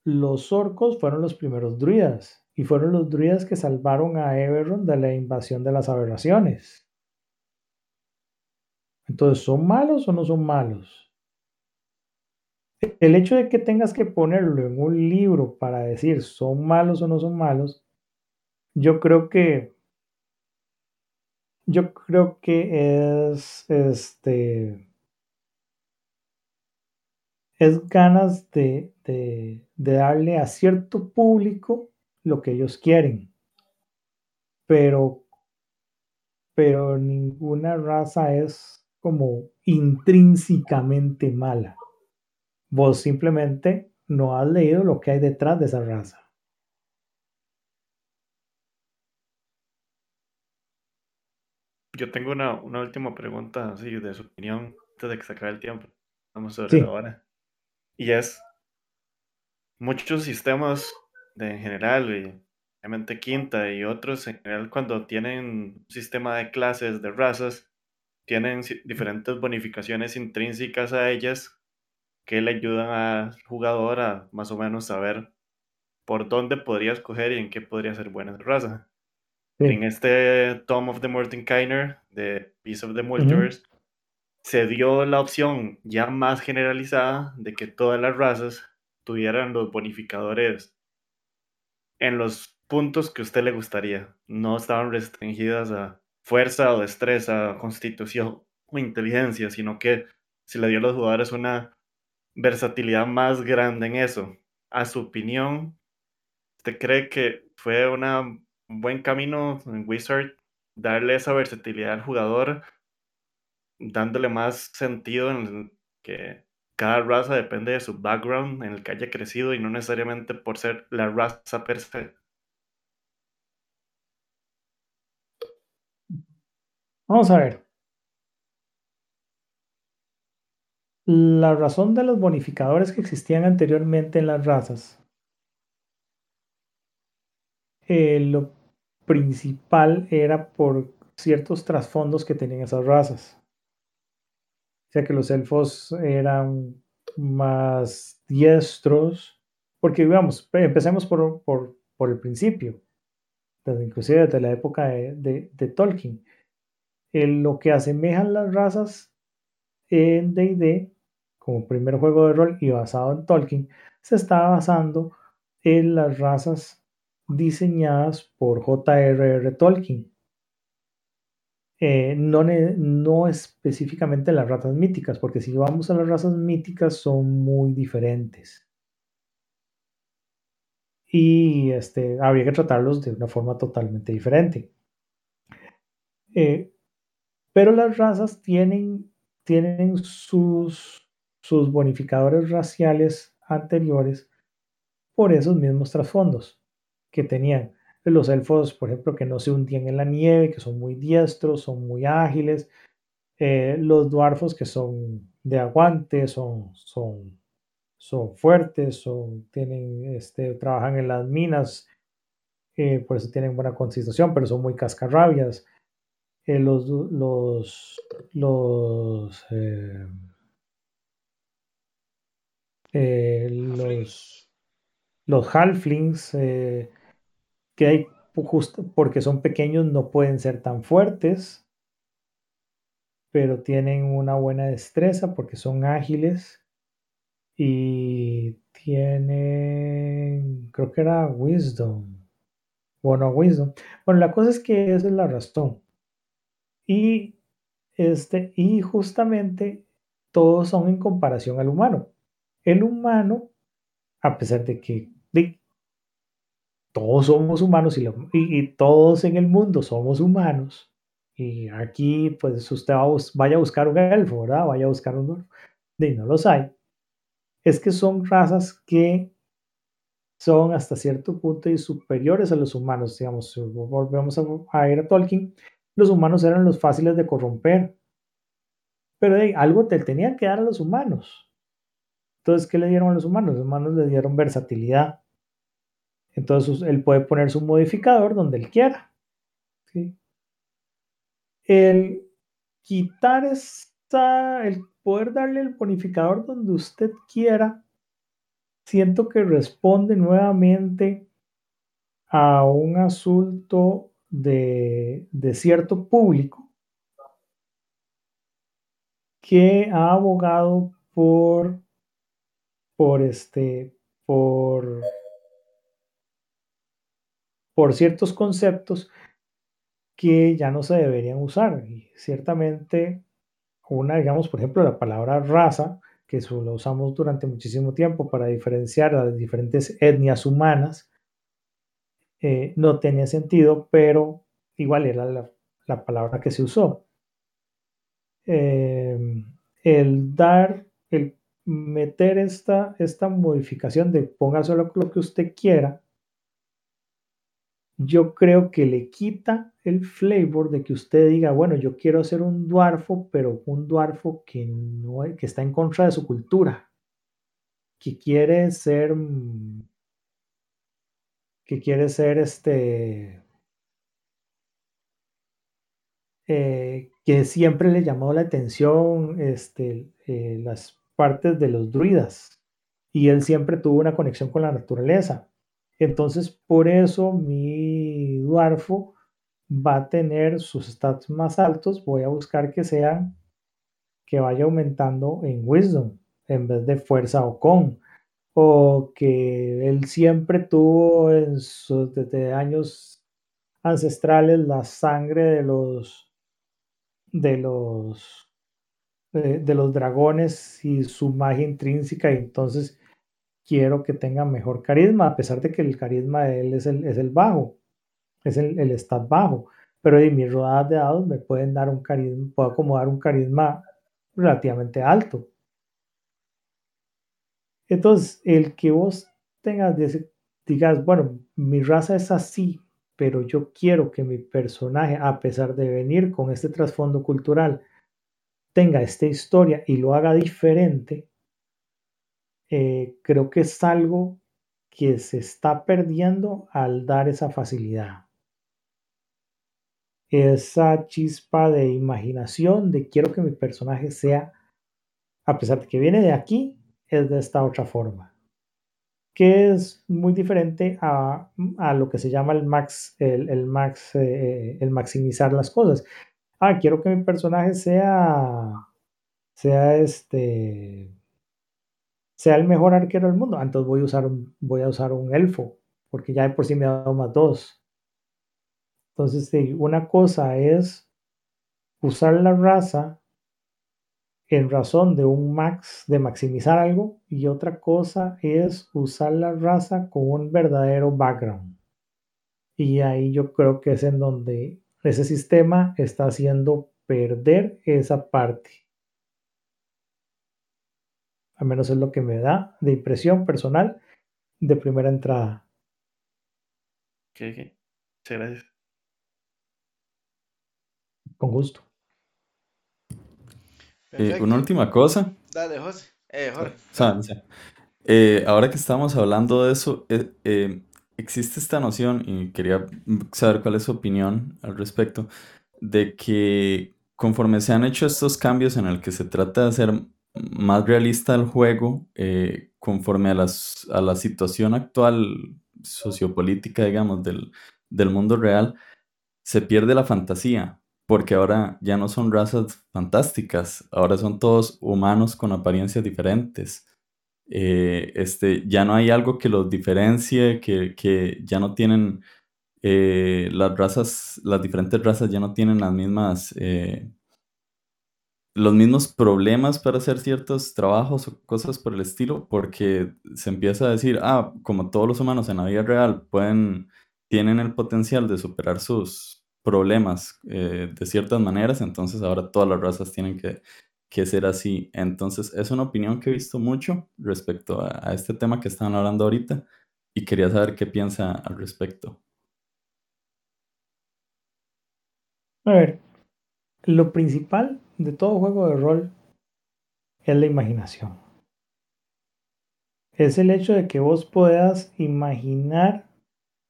los orcos fueron los primeros druidas y fueron los druidas que salvaron a Eberron de la invasión de las aberraciones. Entonces, ¿son malos o no son malos? El hecho de que tengas que ponerlo en un libro para decir son malos o no son malos, yo creo que yo creo que es este es ganas de, de, de darle a cierto público lo que ellos quieren. Pero, pero ninguna raza es como intrínsecamente mala. Vos simplemente no has leído lo que hay detrás de esa raza. Yo tengo una, una última pregunta, así, de su opinión, antes de que se acabe el tiempo. Vamos sobre Sí. la hora. Y es, muchos sistemas de en general, y obviamente Quinta y otros en general, cuando tienen un sistema de clases, de razas, tienen diferentes bonificaciones intrínsecas a ellas que le ayudan al jugador a más o menos saber por dónde podría escoger y en qué podría ser buena raza. Sí. En este Tom of the Mordenkainer de Piece of the Multiverse se dio la opción ya más generalizada de que todas las razas tuvieran los bonificadores en los puntos que usted le gustaría. No estaban restringidas a fuerza o destreza, constitución o inteligencia, sino que se le dio a los jugadores una versatilidad más grande en eso. A su opinión, ¿usted cree que fue una, un buen camino en Wizard darle esa versatilidad al jugador, dándole más sentido en que cada raza depende de su background en el que haya crecido y no necesariamente por ser la raza per se? Vamos a ver. La razón de los bonificadores que existían anteriormente en las razas, eh, lo principal era por ciertos trasfondos que tenían esas razas. Sea que los elfos eran más diestros, porque digamos, pe- empecemos por, por, por el principio, desde, inclusive desde la época de, de- Tolkien. Eh, lo que asemejan las razas en D&D como primer juego de rol y basado en Tolkien, se estaba basando en las razas diseñadas por J.R.R. Tolkien. Eh, no, no específicamente las razas míticas, porque si vamos a las razas míticas son muy diferentes. Y este, habría que tratarlos de una forma totalmente diferente. Eh, pero las razas tienen, tienen sus, sus bonificadores raciales anteriores por esos mismos trasfondos que tenían. Los elfos, por ejemplo, que no se hundían en la nieve, que son muy diestros, son muy ágiles. Eh, los dwarfos que son de aguante, son, son, son fuertes, son, tienen, este, trabajan en las minas, eh, por eso tienen buena constitución, pero son muy cascarrabias. Eh, los, los, los, los, los halflings, que hay justo porque son pequeños, no pueden ser tan fuertes, pero tienen una buena destreza porque son ágiles y tienen, creo que era wisdom. Bueno, wisdom. Bueno, la cosa es que esa es la razón. Y, este, y justamente todos son en comparación al humano. El humano, a pesar de que todos somos humanos y, todos en el mundo somos humanos. Y aquí, pues usted va vaya a buscar un elfo, ¿verdad? Vaya a buscar un Y no los hay. Es que son razas que son hasta cierto punto y superiores a los humanos. Digamos, si volvemos a, ir a Tolkien, los humanos eran los fáciles de corromper. Pero algo te tenían que dar a los humanos. Entonces, ¿qué le dieron a los humanos? Los humanos le dieron versatilidad. Entonces, él puede poner su modificador donde él quiera. El quitar esta, el poder darle el bonificador donde usted quiera, siento que responde nuevamente a un asunto de, cierto público que ha abogado por, por este, por, por ciertos conceptos que ya no se deberían usar. Y ciertamente, una, digamos, por ejemplo, la palabra raza que lo usamos durante muchísimo tiempo para diferenciar a las diferentes etnias humanas, eh, no tenía sentido, pero igual era la, palabra que se usó. Em, el dar, el meter esta, esta modificación de ponga solo lo que usted quiera, yo creo que le quita el flavor de que usted diga, bueno, yo quiero hacer un duarfo, pero un duarfo que, no, que está en contra de su cultura, que quiere ser, mm, que quiere ser este, eh, que siempre le llamó la atención este, eh, las partes de los druidas y él siempre tuvo una conexión con la naturaleza entonces, por eso mi Dwarfo va a tener sus stats más altos. Voy a buscar que sean que vaya aumentando en Wisdom en vez de fuerza o con. O que él siempre tuvo en desde años ancestrales la sangre de los de los de, de los dragones y su magia intrínseca. Y entonces quiero que tenga mejor carisma, a pesar de que el carisma de él es el, es el bajo, es el, el stat bajo. Pero en mis rodadas de dados me pueden dar un carisma, puedo acomodar un carisma relativamente alto. Entonces, el que vos tengas, digas, bueno, mi raza es así, pero yo quiero que mi personaje, a pesar de venir con este trasfondo cultural, tenga esta historia y lo haga diferente, eh, creo que es algo que se está perdiendo al dar esa facilidad. Esa chispa de imaginación, de quiero que mi personaje sea, a pesar de que viene de aquí, es de esta otra forma. Que es muy diferente a, lo que se llama el max, el, max, eh, el maximizar las cosas. Ah, quiero que mi personaje sea, sea este, sea el mejor arquero del mundo, entonces voy a usar un, elfo, porque ya de por sí me ha dado más dos. Entonces, una cosa es usar la raza en razón de un max, de maximizar algo, y otra cosa es usar la raza con un verdadero background. Y ahí yo creo que es en donde ese sistema está haciendo perder esa parte. Al menos es lo que me da de impresión personal de primera entrada. Ok, ok. Muchas gracias. Con gusto. Eh, una última cosa. Dale, José. Eh, Jorge. Eh, ahora que estamos hablando de eso, existe esta noción, y quería saber cuál es su opinión al respecto, de que conforme se han hecho estos cambios en el que se trata de hacer más realista el juego eh, conforme a, las, a la situación actual sociopolítica, digamos, del, del mundo real, se pierde la fantasía, porque ahora ya no son razas fantásticas, ahora son todos humanos con apariencias diferentes. Eh, este, ya no hay algo que los diferencie, que, que ya no tienen eh, las razas, las diferentes razas ya no tienen las mismas los mismos problemas para hacer ciertos trabajos o cosas por el estilo, porque se empieza a decir, ah, como todos los humanos en la vida real pueden, tienen el potencial de superar sus problemas eh, de ciertas maneras, entonces ahora todas las razas tienen que, que ser así. Entonces es una opinión que he visto mucho respecto a, a este tema que están hablando ahorita y quería saber qué piensa al respecto. A ver, lo principal de todo juego de rol es la imaginación. Es el hecho de que vos puedas imaginar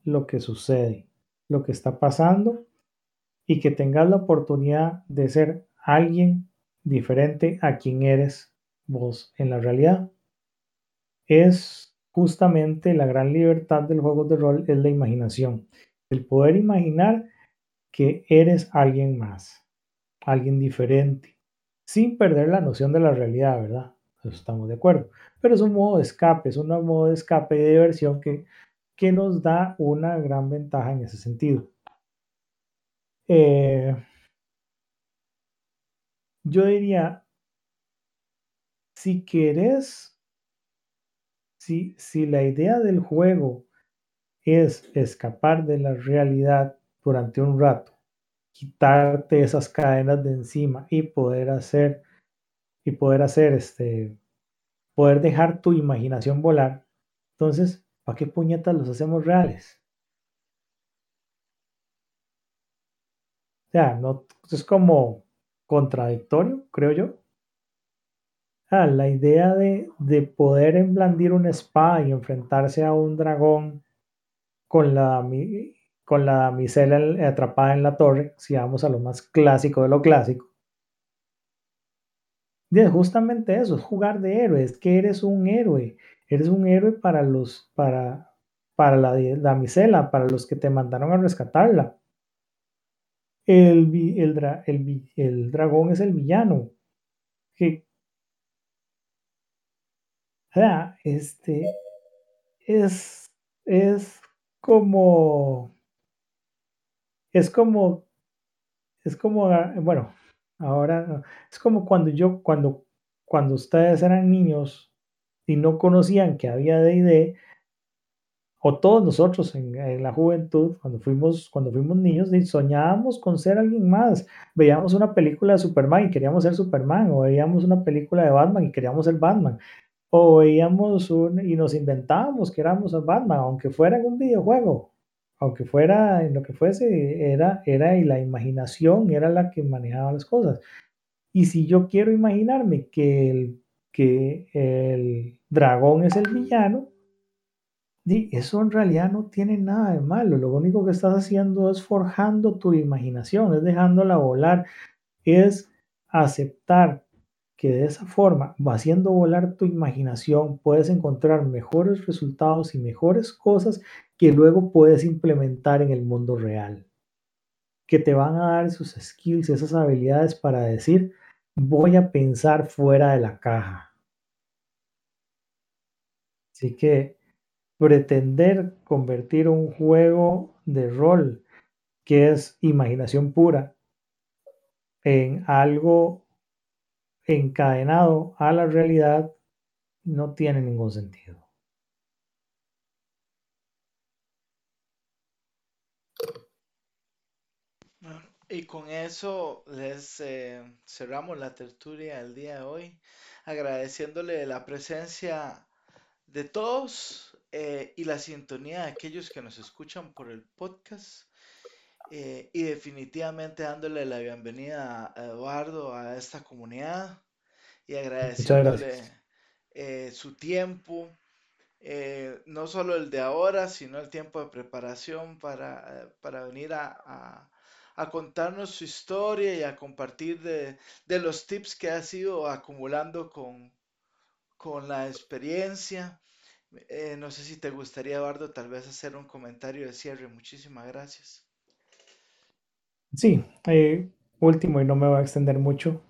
lo que sucede, lo que está pasando y que tengas la oportunidad de ser alguien diferente a quien eres vos en la realidad. Es justamente la gran libertad del juego de rol, es la imaginación. El poder imaginar que eres alguien más, alguien diferente, sin perder la noción de la realidad, ¿verdad? Estamos de acuerdo. Pero es un modo de escape, es un modo de escape de diversión que, que nos da una gran ventaja en ese sentido. Eh, yo diría, si querés, si, si la idea del juego es escapar de la realidad durante un rato, quitarte esas cadenas de encima y poder hacer y poder hacer este poder dejar tu imaginación volar. Entonces, ¿para qué puñetas los hacemos reales? O sea, no es como contradictorio, creo yo. Ah, la idea de, de poder emblandir una espada y enfrentarse a un dragón con la, con la damisela atrapada en la torre, si vamos a lo más clásico de lo clásico. Es justamente eso, es jugar de héroe, es que eres un héroe, eres un héroe para los, para, para la damisela, para los que te mandaron a rescatarla. El, el, el, el dragón es el villano. O sea, este es, es como es como, es como, ah, bueno, ahora es como cuando yo, cuando, cuando ustedes eran niños y no conocían que había D&D, o todos nosotros en, la juventud, cuando fuimos, cuando fuimos niños, soñábamos con ser alguien más. Veíamos una película de Superman y queríamos ser Superman, o veíamos una película de Batman y queríamos ser Batman, o veíamos un, y nos inventábamos que éramos Batman, aunque fuera en un videojuego aunque fuera en lo que fuese, era, era y la imaginación era la que manejaba las cosas. Y si yo quiero imaginarme que el, que el dragón es el villano, eso en realidad no tiene nada de malo. Lo único que estás haciendo es forjando tu imaginación, es dejándola volar, es aceptar que de esa forma, haciendo volar tu imaginación, puedes encontrar mejores resultados y mejores cosas que luego puedes implementar en el mundo real, que te van a dar esos skills, esas habilidades para decir, voy a pensar fuera de la caja. Así que pretender convertir un juego de rol que es imaginación pura en algo encadenado a la realidad no tiene ningún sentido. Y con eso les eh, cerramos la tertulia del día de hoy, agradeciéndole la presencia de todos eh, y la sintonía de aquellos que nos escuchan por el podcast. Eh, y definitivamente dándole la bienvenida a Eduardo a esta comunidad y agradeciéndole su tiempo, no solo el de ahora, sino el tiempo de preparación para, para venir a a contarnos su historia y a compartir de, los tips que ha sido acumulando con, con la experiencia. Eh, no sé si te gustaría, Eduardo, tal vez hacer un comentario de cierre. Muchísimas gracias. Sí, eh, último y no me voy a extender mucho.